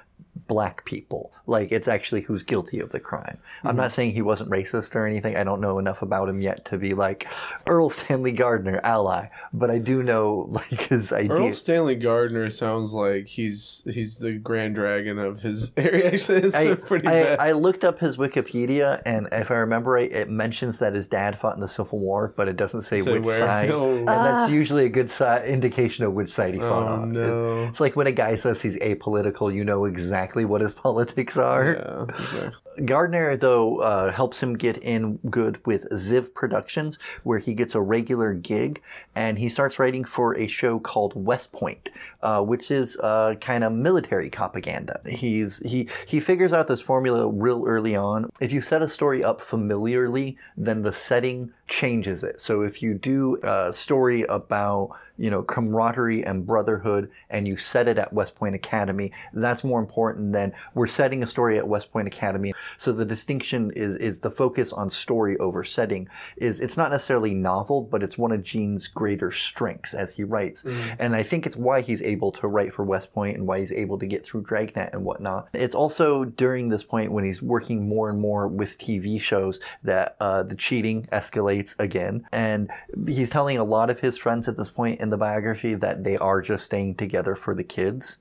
black people. Like it's actually who's guilty of the crime. I'm mm-hmm. not saying he wasn't racist or anything. I don't know enough about him yet to be like Earl Stanley Gardner, ally. But I do know like his idea. Earl Stanley Gardner sounds like he's he's the grand dragon of his area. Actually, it's I, pretty I, bad. I looked up his Wikipedia, and if I remember right, it mentions that his dad fought in the Civil War, but it doesn't say, Say which where. side. No. And that's ah. usually a good si- indication of which side he fought Oh, on. no. It- it's like when a guy says he's apolitical, you know exactly what his politics are. yeah, exactly. Gardner, though, uh, helps him get in good with Ziv Productions, where he gets a regular gig, and he starts writing for a show called West Point, uh, which is uh, kind of military propaganda. He's he he figures out this formula real early on. If you set a story up familiarly, then the setting changes it. So if you do a story about you know camaraderie and brotherhood, and you set it at West Point Academy, that's more important than we're setting a story at West Point Academy. So the distinction is is the focus on story over setting. Is it's not necessarily novel, but it's one of Gene's greater strengths as he writes, and I think it's why he's able to write for West Point and why he's able to get through Dragnet and whatnot. It's also during this point when he's working more and more with TV shows that uh, the cheating escalates again, and he's telling a lot of his friends at this point in the biography that they are just staying together for the kids.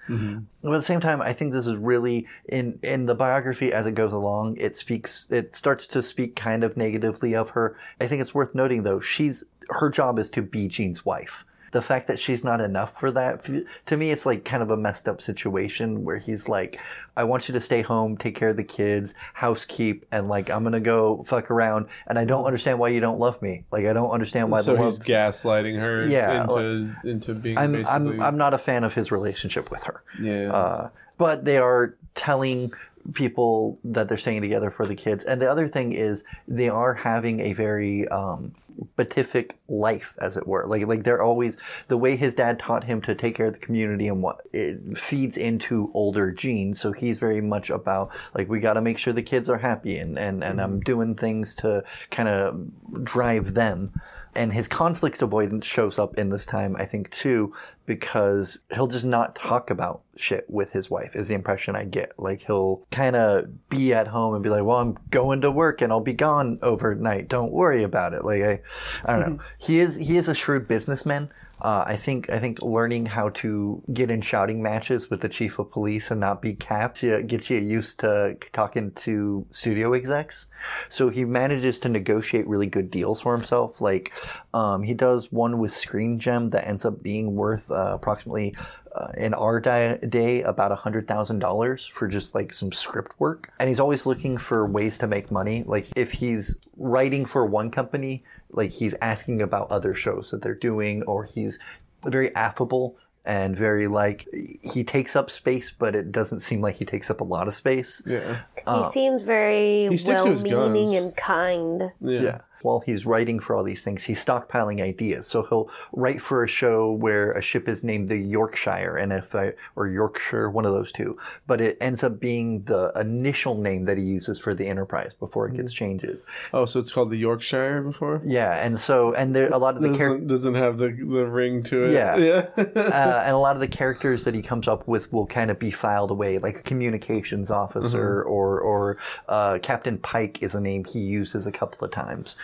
But at the same time, I think this is really in in the biography as it goes along. It speaks. It starts to speak kind of negatively of her. I think it's worth noting though. She's her job is to be Gene's wife. The fact that she's not enough for that, to me, it's like kind of a messed up situation where he's like, I want you to stay home, take care of the kids, housekeep, and like, I'm gonna go fuck around, and I don't understand why you don't love me. Like, I don't understand why So the he's gaslighting her Yeah, into into being I'm, basically I'm, I'm not a fan of his relationship with her. yeah. Uh, but they are telling people that they're staying together for the kids. And the other thing is they are having a very um, beatific life, as it were. Like like they're always the way his dad taught him to take care of the community and what it feeds into older genes. So he's very much about like we got to make sure the kids are happy and and and I'm doing things to kind of drive them and his conflict avoidance shows up in this time, I think, too, because he'll just not talk about shit with his wife, is the impression I get. Like, he'll kind of be at home and be like, well, I'm going to work and I'll be gone overnight. Don't worry about it. Like, I, I don't know. Mm-hmm. He is, he is a shrewd businessman. Uh, I think I think learning how to get in shouting matches with the chief of police and not be capped gets you used to talking to studio execs. So he manages to negotiate really good deals for himself. Like um, he does one with Screen Gem that ends up being worth uh, approximately uh, in our di- day about a hundred thousand dollars for just like some script work. And he's always looking for ways to make money. Like if he's writing for one company, like he's asking about other shows that they're doing, or he's very affable and very like he takes up space, but it doesn't seem like he takes up a lot of space. yeah. he um, seems very He sticks to his well-meaning and kind. Yeah. Yeah. While he's writing for all these things, he's stockpiling ideas. So he'll write for a show where a ship is named the Yorkshire, and if I, or Yorkshire, one of those two, but it ends up being the initial name that he uses for the Enterprise before it gets changed. Oh, so it's called the Yorkshire before? Yeah, and so and there a lot of the characters. Doesn't, have the the ring to it. Yeah. yeah. uh, and a lot of the characters that he comes up with will kind of be filed away, like a communications officer or or uh, Captain Pike is a name he uses a couple of times.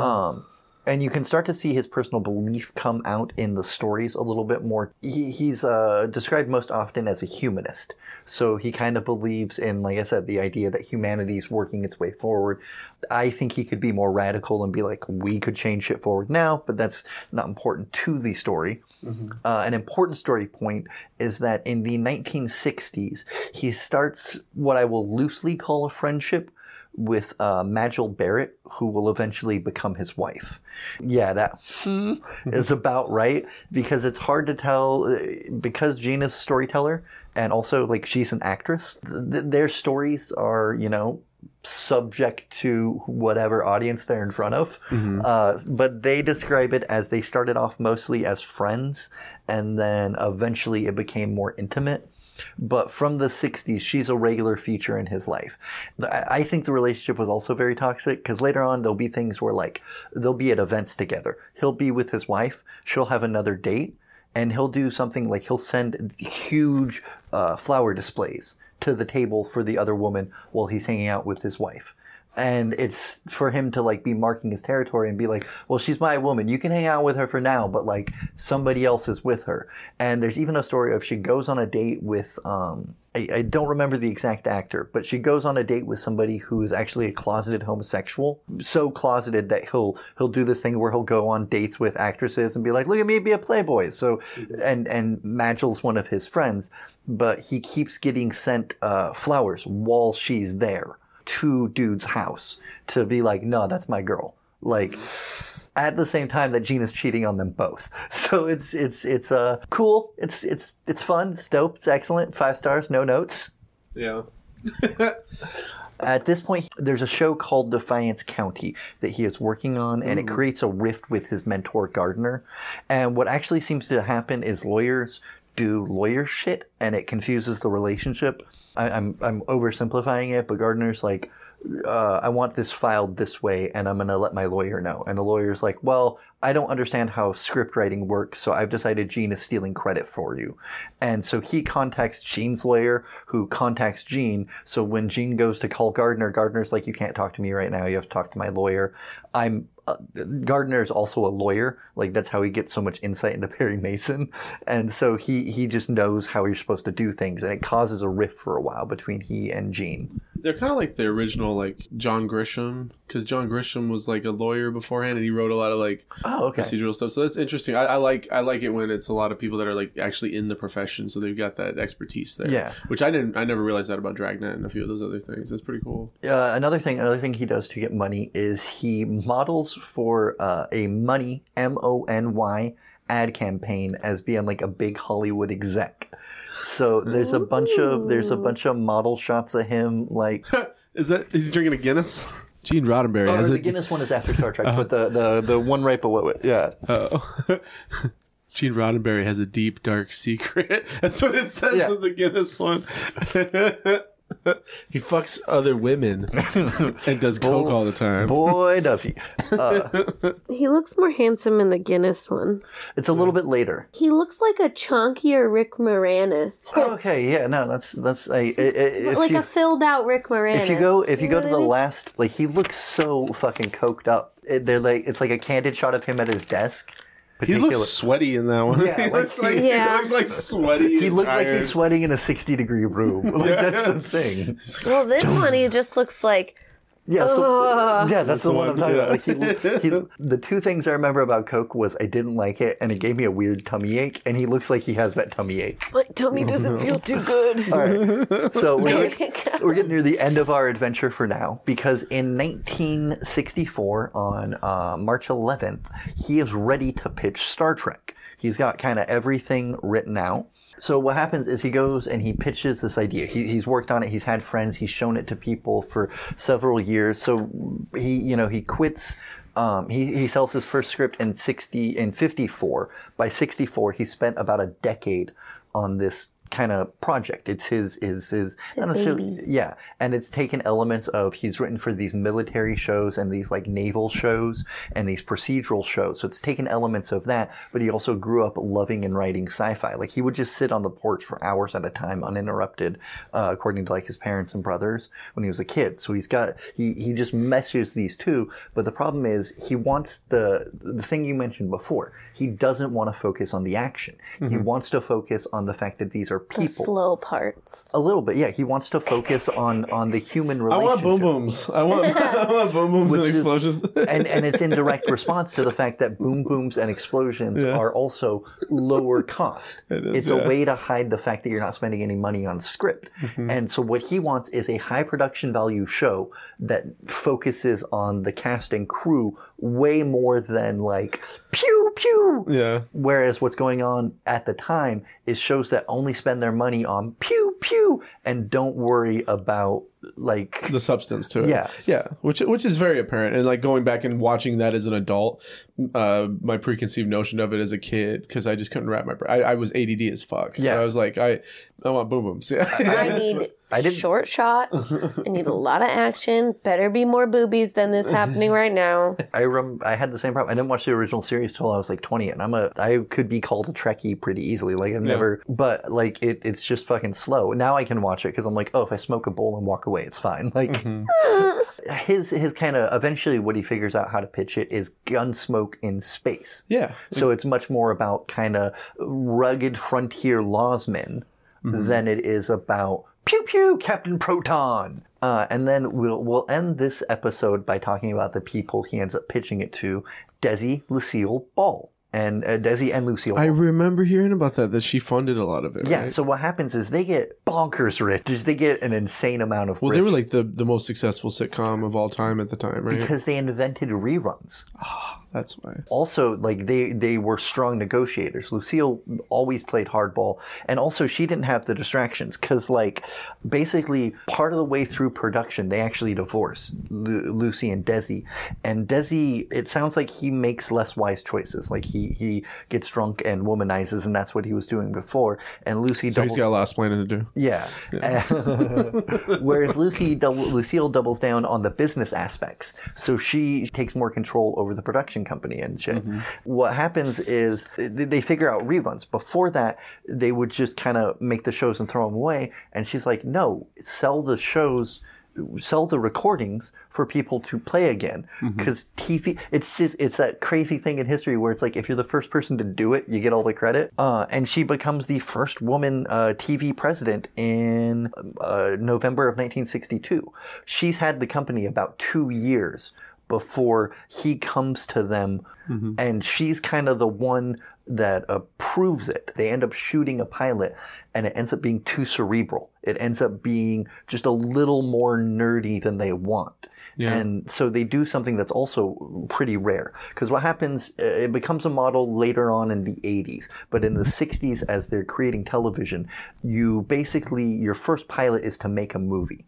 Um, and you can start to see his personal belief come out in the stories a little bit more. He, he's uh, described most often as a humanist. So he kind of believes in, like I said, the idea that humanity is working its way forward. I think he could be more radical and be like, we could change shit forward now, but that's not important to the story. Uh, an important story point is that in the 1960s, he starts what I will loosely call a friendship with uh, Majel Barrett, who will eventually become his wife. Yeah, that hmm is about right because it's hard to tell uh, because Gene is a storyteller and also like she's an actress. Th- their stories are, you know, subject to whatever audience they're in front of. Uh, but they describe it as they started off mostly as friends and then eventually it became more intimate. But from the 60s, she's a regular feature in his life. I think the relationship was also very toxic because later on, there'll be things where, like, they'll be at events together. He'll be with his wife, she'll have another date, and he'll do something like he'll send huge uh, flower displays to the table for the other woman while he's hanging out with his wife. And it's for him to like be marking his territory and be like, well, she's my woman. You can hang out with her for now, but like somebody else is with her. And there's even a story of she goes on a date with, um, I, I don't remember the exact actor, but she goes on a date with somebody who is actually a closeted homosexual. So closeted that he'll he'll do this thing where he'll go on dates with actresses and be like, "Look at me, be a playboy." So, and and Majel's one of his friends, but he keeps getting sent uh, flowers while she's there to dude's house to be like, "No, that's my girl." Like at the same time that Gene is cheating on them both. So it's it's it's uh cool. It's it's it's fun. It's dope. It's excellent. Five stars. No notes. yeah. At this point, there's a show called Defiance County that he is working on, and it creates a rift with his mentor Gardner. And what actually seems to happen is lawyers do lawyer shit, and it confuses the relationship. I, I'm I'm oversimplifying it, but Gardner's like, uh, I want this filed this way, and I'm to let my lawyer know. And the lawyer's like, Well, I don't understand how script writing works, so I've decided Gene is stealing credit for you. And so he contacts Gene's lawyer, who contacts Gene. So when Gene goes to call Gardner, Gardner's like, You can't talk to me right now. You have to talk to my lawyer. I'm. Uh, Gardner is also a lawyer. Like that's how he gets so much insight into Perry Mason, and so he he just knows how you're supposed to do things, and it causes a rift for a while between he and Gene. They're kind of like the original, like John Grisham, because John Grisham was like a lawyer beforehand, and he wrote a lot of like Oh, okay. procedural stuff. So that's interesting. I, I like I like it when it's a lot of people that are like actually in the profession, so they've got that expertise there. Yeah. which I didn't. I never realized that about Dragnet and a few of those other things. That's pretty cool. Uh, another thing, another thing he does to get money is he models for uh, a money M O N Y ad campaign as being like a big Hollywood exec. So there's a bunch of there's a bunch of model shots of him like Is that is he drinking a Guinness? Gene Roddenberry oh, has the it. Guinness one is after Star Trek, but the, the the one right below it, yeah. Oh. Gene Roddenberry has a deep, dark secret. That's what it says Yeah. with the Guinness one. He fucks other women and does coke all the time. Boy, does he! Uh, he looks more handsome in the Guinness one. It's a little bit later. He looks like a chunkier Rick Moranis. Okay, yeah, no, that's that's a, i- i- if like you, a filled out Rick Moranis. If you go, if you know go to the I mean? last, like he looks so fucking coked up. It, they're like, it's like a candid shot of him at his desk. He looks sweaty in that one. Yeah, he like looks like, he- Yeah. he looks like sweaty. He and looks like he's sweating in a sixty degree room. Like that's the thing. Well, this one he just looks like Yeah, so, Ugh. yeah, that's, the the one, one, I'm talking yeah. about. Like he, he, the two things I remember about Coke was I didn't like it, and it gave me a weird tummy ache, and he looks like he has that tummy ache. my tummy doesn't feel too good. All right. So we're getting, we're getting near the end of our adventure for now because in 1964, on uh, March 11th, he is ready to pitch Star Trek. He's got kind of everything written out. So what happens is he goes and he pitches this idea. He, he's worked on it. He's had friends. He's shown it to people for several years. So he, you know, he quits Um, he, he sells his first script in 60 in 54. By 64, he spent about a decade on this kind of project. It's his his his, not necessarily baby. yeah, and it's taken elements of he's written for these military shows and these like naval shows and these procedural shows. So it's taken elements of that, but he also grew up loving and writing sci-fi. Like he would just sit on the porch for hours at a time uninterrupted, uh, according to like his parents and brothers when he was a kid. So he's got he he just meshes these two, but the problem is he wants the the thing you mentioned before. He doesn't want to focus on the action. He wants to focus on the fact that these are The slow parts. A little bit, yeah. He wants to focus on on the human I want boom booms. I want, I want boom booms and Which is- explosions. and and it's in direct response to the fact that boom booms and explosions Yeah. are also lower cost. It is, it's yeah. a way to hide the fact that you're not spending any money on script. Mm-hmm. And so what he wants is a high production value show that focuses on the cast and crew way more than like pew pew. yeah. Whereas what's going on at the time is shows that only spend their money on pew pew and don't worry about like the substance to it. Yeah. yeah, which which is very apparent. And like going back and watching that as an adult, uh, my preconceived notion of it as a kid because I just couldn't wrap my brain. I, I was ADD as fuck. Yeah. so I was like, I I want boom booms. Yeah, I need I didn't- short shots. I need a lot of action. Better be more boobies than this happening right now. I rem- I had the same problem. I didn't watch the original series till I was like 20, and I'm a I could be called a Trekkie pretty easily. Like I've never, but like it, it's just fucking slow. Now I can watch it because I'm like, oh, if I smoke a bowl and walk away, it's fine. Like mm-hmm. his his kind of eventually what he figures out how to pitch it is Gunsmoke in space. yeah. So it's much more about kind of rugged frontier lawsmen mm-hmm. than it is about pew pew Captain Proton. Uh, and then we'll we'll end this episode by talking about the people he ends up pitching it to: Desi, Lucille Ball, and uh, Desi and Lucille. I remember hearing about that. That she funded a lot of it. yeah. right? So what happens is they get bonkers rich. Just They get an insane amount of well, rich they were like the the most successful sitcom of all time at the time, right? because they invented reruns. That's why. also like they they were strong negotiators. Lucille always played hardball. And also she didn't have the distractions because like basically part of the way through production they actually divorce Lu- lucy and desi. And desi it sounds like he makes less wise choices. Like he he gets drunk and womanizes and that's what he was doing before. And lucy So he's got a lot of explaining to do. yeah. Whereas Lucy, double, Lucille doubles down on the business aspects, so she takes more control over the production company and shit. What happens is they figure out reruns. Before that, they would just kind of make the shows and throw them away. And she's like, "No, sell the shows." Sell the recordings for people to play again because TV. It's just it's that crazy thing in history where it's like if you're the first person to do it, you get all the credit. Uh, and she becomes the first woman uh, TV president in uh, November of 1962. She's had the company about two years before he comes to them, mm-hmm. and she's kind of the one that approves it. They end up shooting a pilot, and it ends up being too cerebral. It ends up being just a little more nerdy than they want. Yeah. And so they do something that's also pretty rare. Because what happens, uh, it becomes a model later on in the 80s. But in the 60s, as they're creating television, you basically, your first pilot is to make a movie.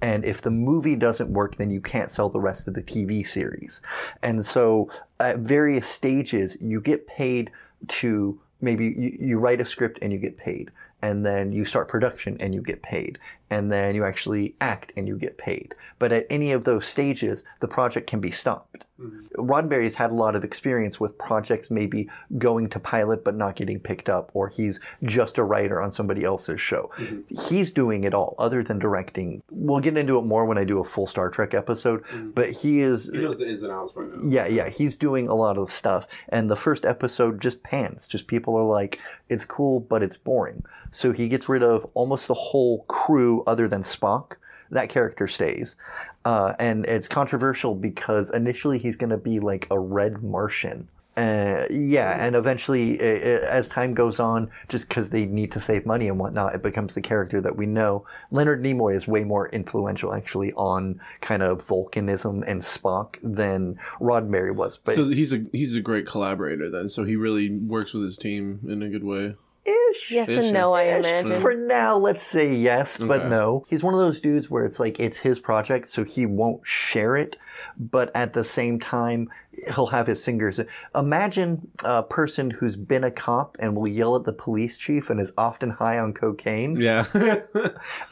And if the movie doesn't work, then you can't sell the rest of the TV series. And so at various stages, you get paid to maybe you, you write a script and you get paid and then you start production and you get paid and then you actually act and you get paid but at any of those stages the project can be stopped mm-hmm. roddenberry's had a lot of experience with projects maybe going to pilot but not getting picked up or he's just a writer on somebody else's show mm-hmm. he's doing it all other than directing we'll get into it more when i do a full star trek episode mm-hmm. but he is the ins and outs right now. yeah, yeah, he's doing a lot of stuff. And the first episode just pans. Just people are like, it's cool, but it's boring. So he gets rid of almost the whole crew other than Spock. That character stays. Uh, and it's controversial because initially he's going to be like a red Martian. Uh, yeah, and eventually, uh, uh, as time goes on, just because they need to save money and whatnot, it becomes the character that we know. Leonard Nimoy is way more influential, actually, on kind of Vulcanism and Spock than Roddenberry was. But So he's a he's a great collaborator then. So he really works with his team in a good way. Ish. Yes Is and no, I Ish. imagine. For now, let's say yes, but Okay. no. He's one of those dudes where it's like it's his project, so he won't share it. But at the same time, he'll have his fingers. Imagine a person who's been a cop and will yell at the police chief and is often high on cocaine, Yeah.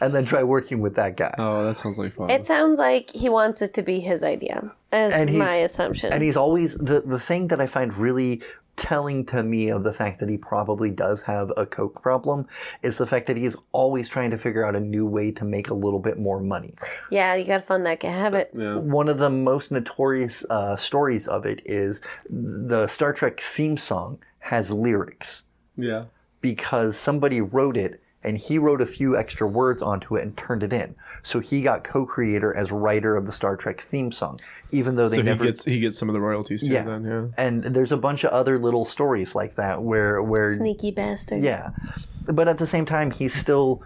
and then try working with that guy. oh, that sounds like fun. It sounds like he wants it to be his idea. As And my assumption. And he's always the the thing that I find really telling to me of the fact that he probably does have a coke problem is the fact that he's always trying to figure out a new way to make a little bit more money. yeah, you gotta fund that habit. yeah. One of the most notorious uh, stories of it is the Star Trek theme song has lyrics Yeah. because somebody wrote it and he wrote a few extra words onto it and turned it in. So he got co-creator as writer of the Star Trek theme song, even though they So he never gets he gets some of the royalties too. Yeah. Then yeah. and there's a bunch of other little stories like that where where Sneaky bastard. yeah but at the same time he's still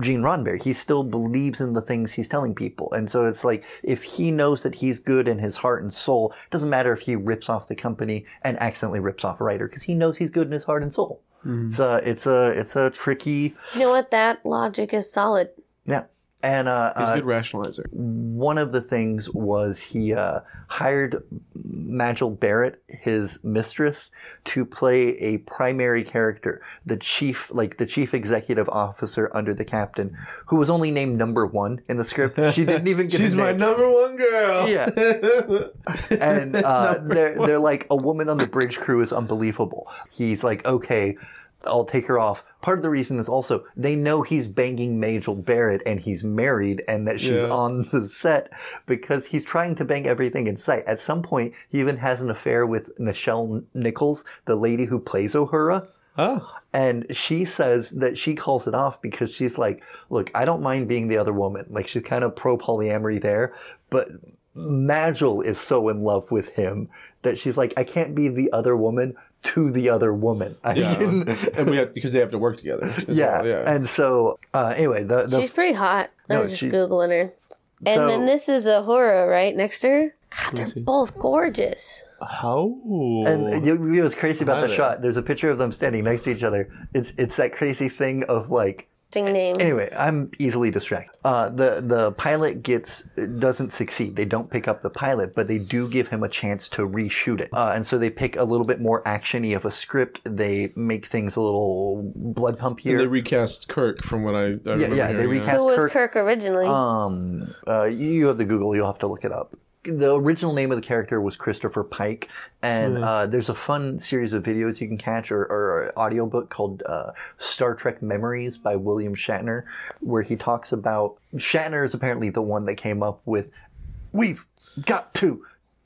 Gene Roddenberry. He still believes in the things he's telling people. And so it's like if he knows that he's good in his heart and soul, it doesn't matter if he rips off the company and accidentally rips off a writer because he knows he's good in his heart and soul. Mm. It's a it's a it's a tricky You know what? That logic is solid. yeah. And uh, He's uh, a good rationalizer. one of the things was he uh, hired Majel Barrett, his mistress, to play a primary character, the chief, like the chief executive officer under the captain, who was only named number one in the script. She didn't even get. She's my number one girl. Yeah. and uh, they're they're like a woman on the bridge crew is unbelievable. He's like, okay, I'll take her off. Part of the reason is also they know he's banging Majel Barrett and he's married and that she's Yeah. on the set because he's trying to bang everything in sight. At some point, he even has an affair with Nichelle Nichols, the lady who plays Uhura. Oh. And she says that she calls it off because she's like, look, I don't mind being the other woman. Like she's kind of pro polyamory there, but Majel is so in love with him that she's like, I can't be the other woman to the other woman. I Yeah. can, and we have because they have to work together. yeah. well, yeah. And so, uh, anyway, the, the She's pretty hot. I No, was just she's- googling her. And So- then this is Uhura, right next to her. God, they're see. both gorgeous. How? And you, you know what's crazy about the shot? There's a picture of them standing next to each other. It's it's that crazy thing of like Sing name. Anyway, I'm easily distracted. Uh, the the pilot gets doesn't succeed. They don't pick up the pilot, but they do give him a chance to reshoot it. Uh, and so they pick a little bit more actiony of a script. They make things a little blood pumpier. they recast Kirk from what I, I remember yeah, they hearing, recast- Who was Kirk- Kirk, originally? Um, uh, you have the Google. You'll have to look it up. The original name of the character was Christopher Pike, and uh, there's a fun series of videos you can catch, or, or an audiobook called uh, Star Trek Memories by William Shatner, where he talks about Shatner is apparently the one that came up with "We've got to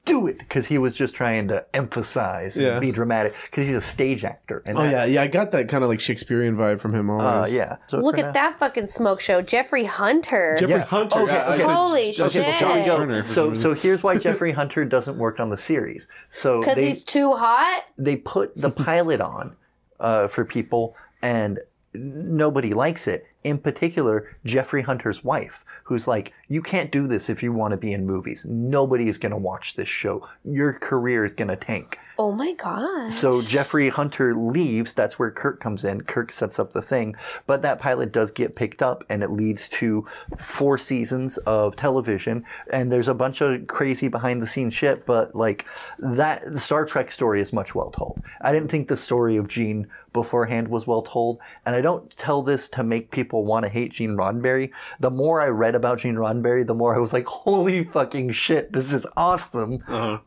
do it" because he was just trying to emphasize Yeah. and be dramatic because he's a stage actor. And Oh that- yeah, yeah. I got that kind of like Shakespearean vibe from him uh, always. yeah. So Look for at now- that fucking smoke show. Jeffrey Hunter. Jeffrey Yeah. Hunter. Okay, yeah, I okay. said- Holy I said shit. Johnny Go. Turner for So, some so reason. here's why Jeffrey Hunter doesn't work on the series. So Because they he's too hot? they put the pilot on uh, for people, and nobody likes it. In particular, Jeffrey Hunter's wife, who's like, "You can't do this if you want to be in movies. Nobody is going to watch this show. Your career is going to tank." Oh my god. So Jeffrey Hunter leaves. That's where Kirk comes in. Kirk sets up the thing, but that pilot does get picked up, and it leads to four seasons of television. And there's a bunch of crazy behind the scenes shit. But like that, the Star Trek story is much well told. I didn't think the story of Gene beforehand was well told, and I don't tell this to make people want to hate Gene Roddenberry. The more I read about Gene Roddenberry, the more I was like, "Holy fucking shit, this is awesome!"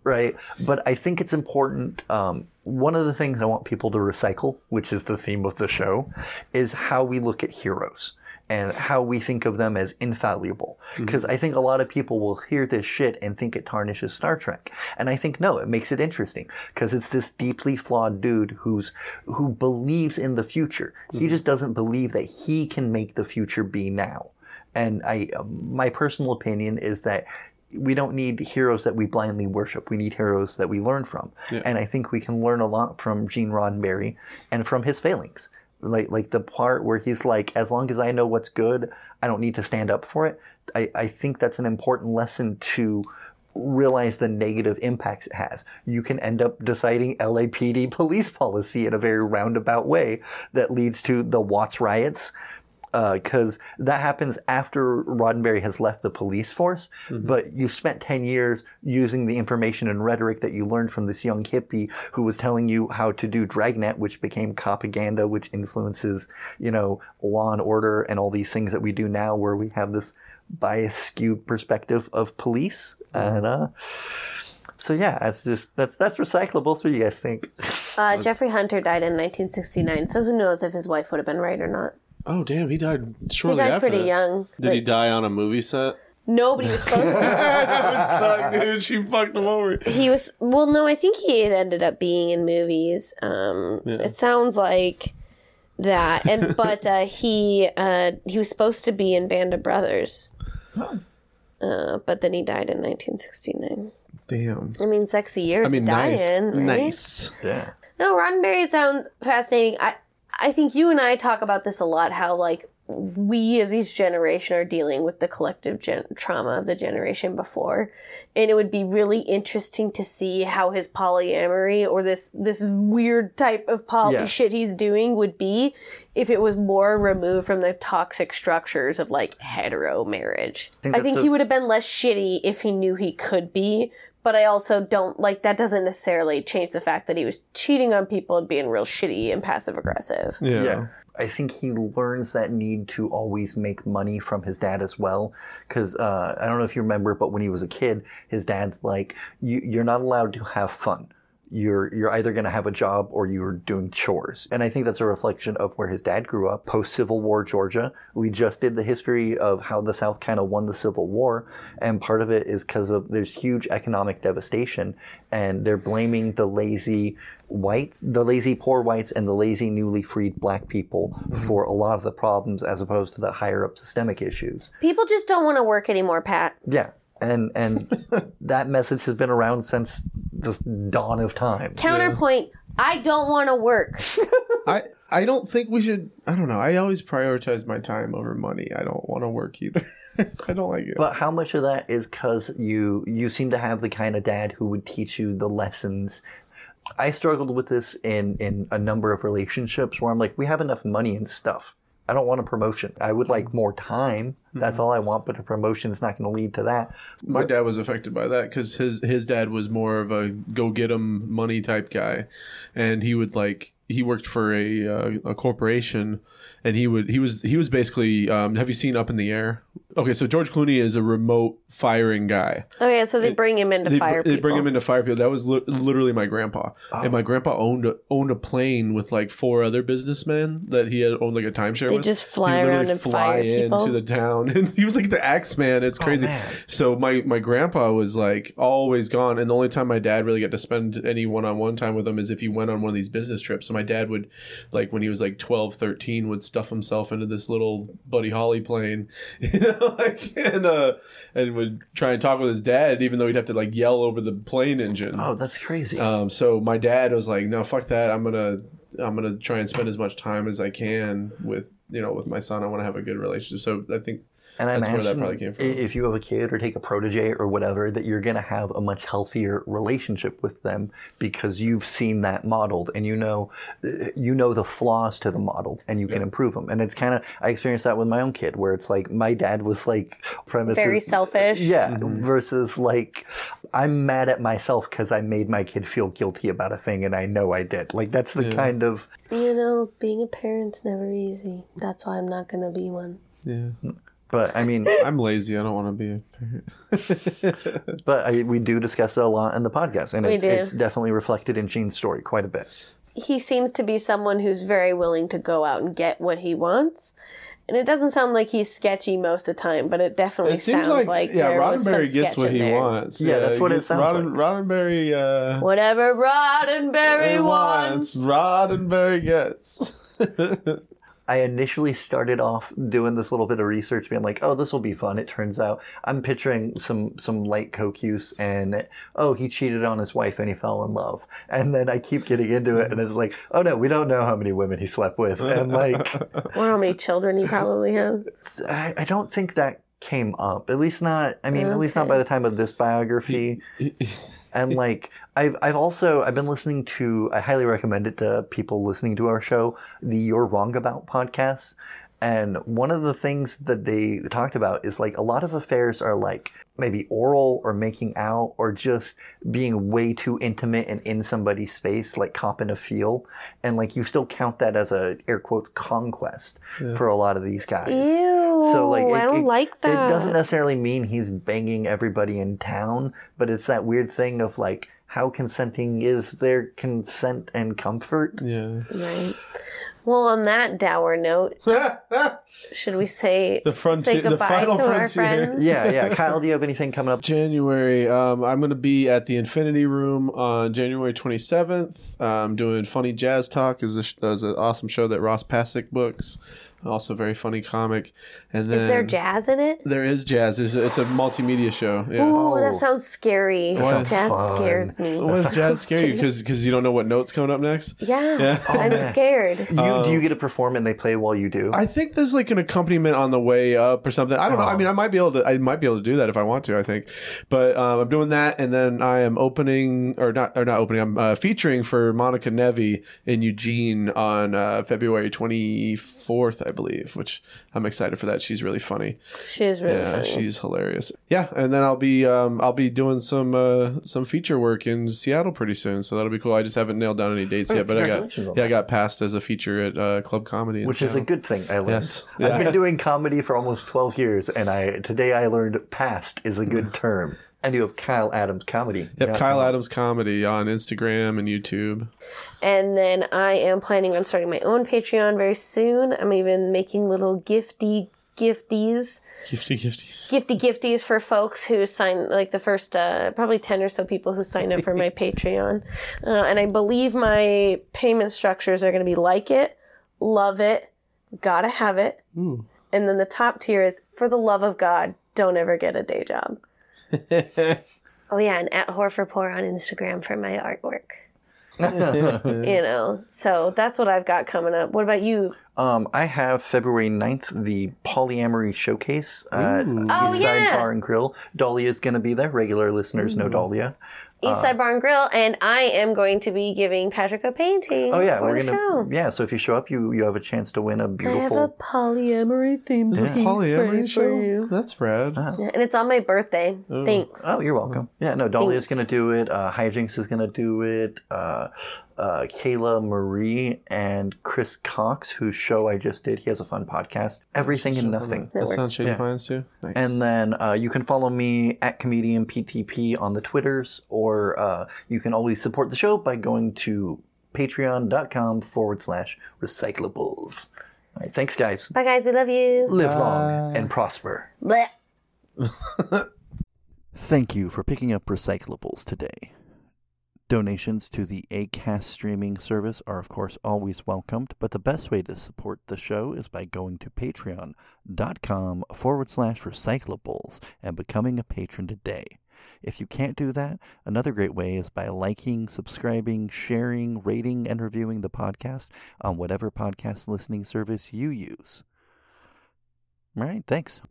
Right? But I think it's important. Um, one of the things I want people to recycle, which is the theme of the show, is how we look at heroes and how we think of them as infallible. Because I think a lot of people will hear this shit and think it tarnishes Star Trek. And I think no, it makes it interesting because it's this deeply flawed dude who's who believes in the future. He just doesn't believe that he can make the future be now. And I, um, my personal opinion is that we don't need heroes that we blindly worship. We need heroes that we learn from. And I think we can learn a lot from Gene Roddenberry and from his failings. Like like the part where he's like, as long as I know what's good, I don't need to stand up for it. I, I think that's an important lesson to realize the negative impacts it has. You can end up deciding LAPD police policy in a very roundabout way that leads to the Watts riots, because that happens after Roddenberry has left the police force. But you've spent 10 years using the information and rhetoric that you learned from this young hippie who was telling you how to do Dragnet, which became propaganda, which influences, you know, law and order and all these things that we do now where we have this bias skewed perspective of police. And, uh, so yeah, that's just that's that's recyclable. So what do you guys think? Uh, Jeffrey Hunter died in 1969, so who knows if his wife would have been right or not. Oh damn, he died shortly He shortly died after. pretty that. young. Did he die on a movie set? Nobody was supposed to. that would suck, dude. She fucked him over. He was well. No, I think he had ended up being in movies. Um, It sounds like that, and but uh, he uh, he was supposed to be in Band of Brothers, uh, but then he died in 1969. Damn. I mean, sexy year I mean, to die nice, in, right? nice. Yeah. No, Roddenberry sounds fascinating. I I think you and I talk about this a lot. How like we as each generation are dealing with the collective gen- trauma of the generation before, and it would be really interesting to see how his polyamory or this this weird type of poly Yeah. shit he's doing would be if it was more removed from the toxic structures of like hetero marriage. think I think a- he would have been less shitty if he knew he could be. But I also don't like that doesn't necessarily change the fact that he was cheating on people and being real shitty and passive aggressive. Yeah. Yeah. I think he learns that need to always make money from his dad as well. Because uh, I don't know if you remember, but when he was a kid, his dad's like, you, "You're not allowed to have fun. You're you're either going to have a job or you're doing chores." And I think that's a reflection of where his dad grew up, post Civil War Georgia. We just did the history of how the South kind of won the Civil War, and part of it is because of there's huge economic devastation, and they're blaming the lazy whites, the lazy poor whites, and the lazy newly freed black people mm-hmm. for a lot of the problems, as opposed to the higher up systemic issues. People just don't want to work anymore, Pat. Yeah, and and that message has been around since the dawn of time. Counterpoint, I don't want to work. I I don't think we should. I don't know. I always prioritize my time over money. I don't want to work either. I don't like it. But how much of that is because you you seem to have the kind of dad who would teach you the lessons? I struggled with this in in a number of relationships where I'm like, we have enough money and stuff. I don't want a promotion. I would like more time. That's all I want, but a promotion is not going to lead to that. My dad was affected by that because his his dad was more of a go get 'em money type guy, and he would like he worked for a uh, a corporation, and he would he was he was basically um, have you seen Up in the Air? Okay, so George Clooney is a remote firing guy. Oh yeah, so they bring him into They, fire they people. bring him into fire people. That was li- literally my grandpa, and my grandpa owned a, owned a plane with like four other businessmen that he had owned like a timeshare. With. They with. just fly would around literally and fly fire into people? the town, and he was like the axe man. It's crazy. man. So my my grandpa was like always gone, and the only time my dad really got to spend any one on one time with him is if he went on one of these business trips. So my dad would, like when he was like 12, 13, would stuff himself into this little Buddy Holly plane, you know, like and uh and would try and talk with his dad, even though he'd have to like yell over the plane engine. Oh, that's crazy. Um, so my dad was like, "No, fuck that. I'm gonna, I'm gonna try and spend as much time as I can with, you know, with my son. I want to have a good relationship." So I think And I That's where that imagine probably came from. if you have a kid or take a protege or whatever, that you're going to have a much healthier relationship with them because you've seen that modeled and you know, uh, you know the flaws to the model and you can improve them. And it's kind of I experienced that with my own kid where it's like my dad was like premise Very selfish. yeah, versus like I'm mad at myself because I made my kid feel guilty about a thing and I know I did. Like that's the kind of You know, being a parent's never easy. That's why I'm not gonna be one. yeah, but I mean I'm lazy. I don't want to be a parent. But I, we do discuss it a lot in the podcast, and it's, it's definitely reflected in Gene's story quite a bit. He seems to be someone who's very willing to go out and get what he wants. And it doesn't sound like he's sketchy most of the time, but it definitely It seems sounds like, like, yeah, there was some Roddenberry gets what he there. wants. Yeah, that's what it sounds Rodden, Roddenberry. Uh, Whatever Roddenberry wants. Roddenberry gets. I initially started off doing this little bit of research, being like, "Oh, this will be fun." It turns out I'm picturing some some light coke use, and oh, he cheated on his wife and he fell in love, and then I keep getting into it, and it's like, "Oh no, we don't know how many women he slept with," and like, Or how many children he probably has. I, I don't think that came up. At least not. I mean, at oh, least not by the time of this biography. and like I've I've also I've been listening to I highly recommend it to people listening to our show the You're Wrong About podcast. And one of the things that they talked about is like a lot of affairs are like maybe oral or making out or just being way too intimate and in somebody's space, like copping a feel. And like you still count that as a air quotes conquest for a lot of these guys. Ew. So like I don't like that. It doesn't necessarily mean he's banging everybody in town, but it's that weird thing of like how consenting is their consent and comfort? Yeah. Right. Well, on that dour note, should we say The frontier- say the final to our frontier. friends? Yeah, yeah. Kyle, do you have anything coming up? January, um, I'm going to be at the Infinity Room on January 27th. I'm doing Funny Jazz Talk is a, is an awesome show that Ross Pasick books. Also, very funny comic. And then Is there jazz in it? There is jazz. It's a, it's a multimedia show. Yeah. Ooh, that Oh. sounds scary. sounds jazz fun. scares me. Why does jazz scare you? Because you don't know what notes coming up next. Yeah, Yeah. I'm man. scared. You, do you get to perform and they play while you do? I think there's like an accompaniment on the way up or something. I don't know. I Oh. mean, I might be able to. I might be able to do that if I want to. I think, but um, I'm doing that, and then I am opening or not or not opening. I'm uh, featuring for Monica Nevi in Eugene on uh, February 24th, I believe. Which I'm excited for that. She's really funny. She is really yeah, funny. she's hilarious. Yeah, and then I'll be um, I'll be doing some uh, some feature work in Seattle pretty soon. So that'll be cool. I just haven't nailed down any dates yet, but I got Congratulations on yeah I got passed as a feature at uh, Club Comedy, in which is a good thing. I learned. Yes. I've been doing comedy for almost twelve years, and I today I learned "past" is a good term. And you have Kyle Adams comedy. Yep, Yeah. Kyle Adams Comedy on Instagram and YouTube. And then I am planning on starting my own Patreon very soon. I'm even making little gifty gifties, Gifty gifties. gifty gifties for folks who sign, like the first uh, probably 10 or so people who sign up for my Patreon. Uh, and I believe my payment structures are going to be like it, love it, gotta have it. Ooh. And then the top tier is for the love of God, don't ever get a day job. Oh yeah, and at Whore for Poor on Instagram for my artwork. you know, so that's what I've got coming up. What about you? Um, I have February 9th, the polyamory showcase at Ooh. Oh, Eastside yeah. Bar and Grill. Dahlia is going to be there. Regular listeners know Dahlia. Eastside Bar and Grill, and I am going to be giving Patrick a painting Oh yeah, for we're the gonna. show. Yeah, so if you show up, you you have a chance to win a I have a beautiful. polyamory themed Is it piece polyamory ready show? for you. That's rad. Yeah, and it's on my birthday. Thanks. Oh, you're welcome. Yeah, no, Dahlia's Thanks. going to do it. Uh, Hijinks is going to do it. Uh, uh, Kayla Marie and Chris Cox, whose show I just did. He has a fun podcast. Everything and nothing. That sounds Shady Yeah. Pines too. Nice. And then uh, you can follow me at comedian PTP on the Twitters, or uh, you can always support the show by going to patreon.com forward slash recyclables. All right, thanks, guys. Bye, guys. We love you. Live long and prosper. Thank you for picking up recyclables today. Donations to the ACAST streaming service are, of course, always welcomed, but the best way to support the show is by going to patreon.com forward slash recyclables and becoming a patron today. If you can't do that, another great way is by liking, subscribing, sharing, rating, and reviewing the podcast on whatever podcast listening service you use. All right, thanks.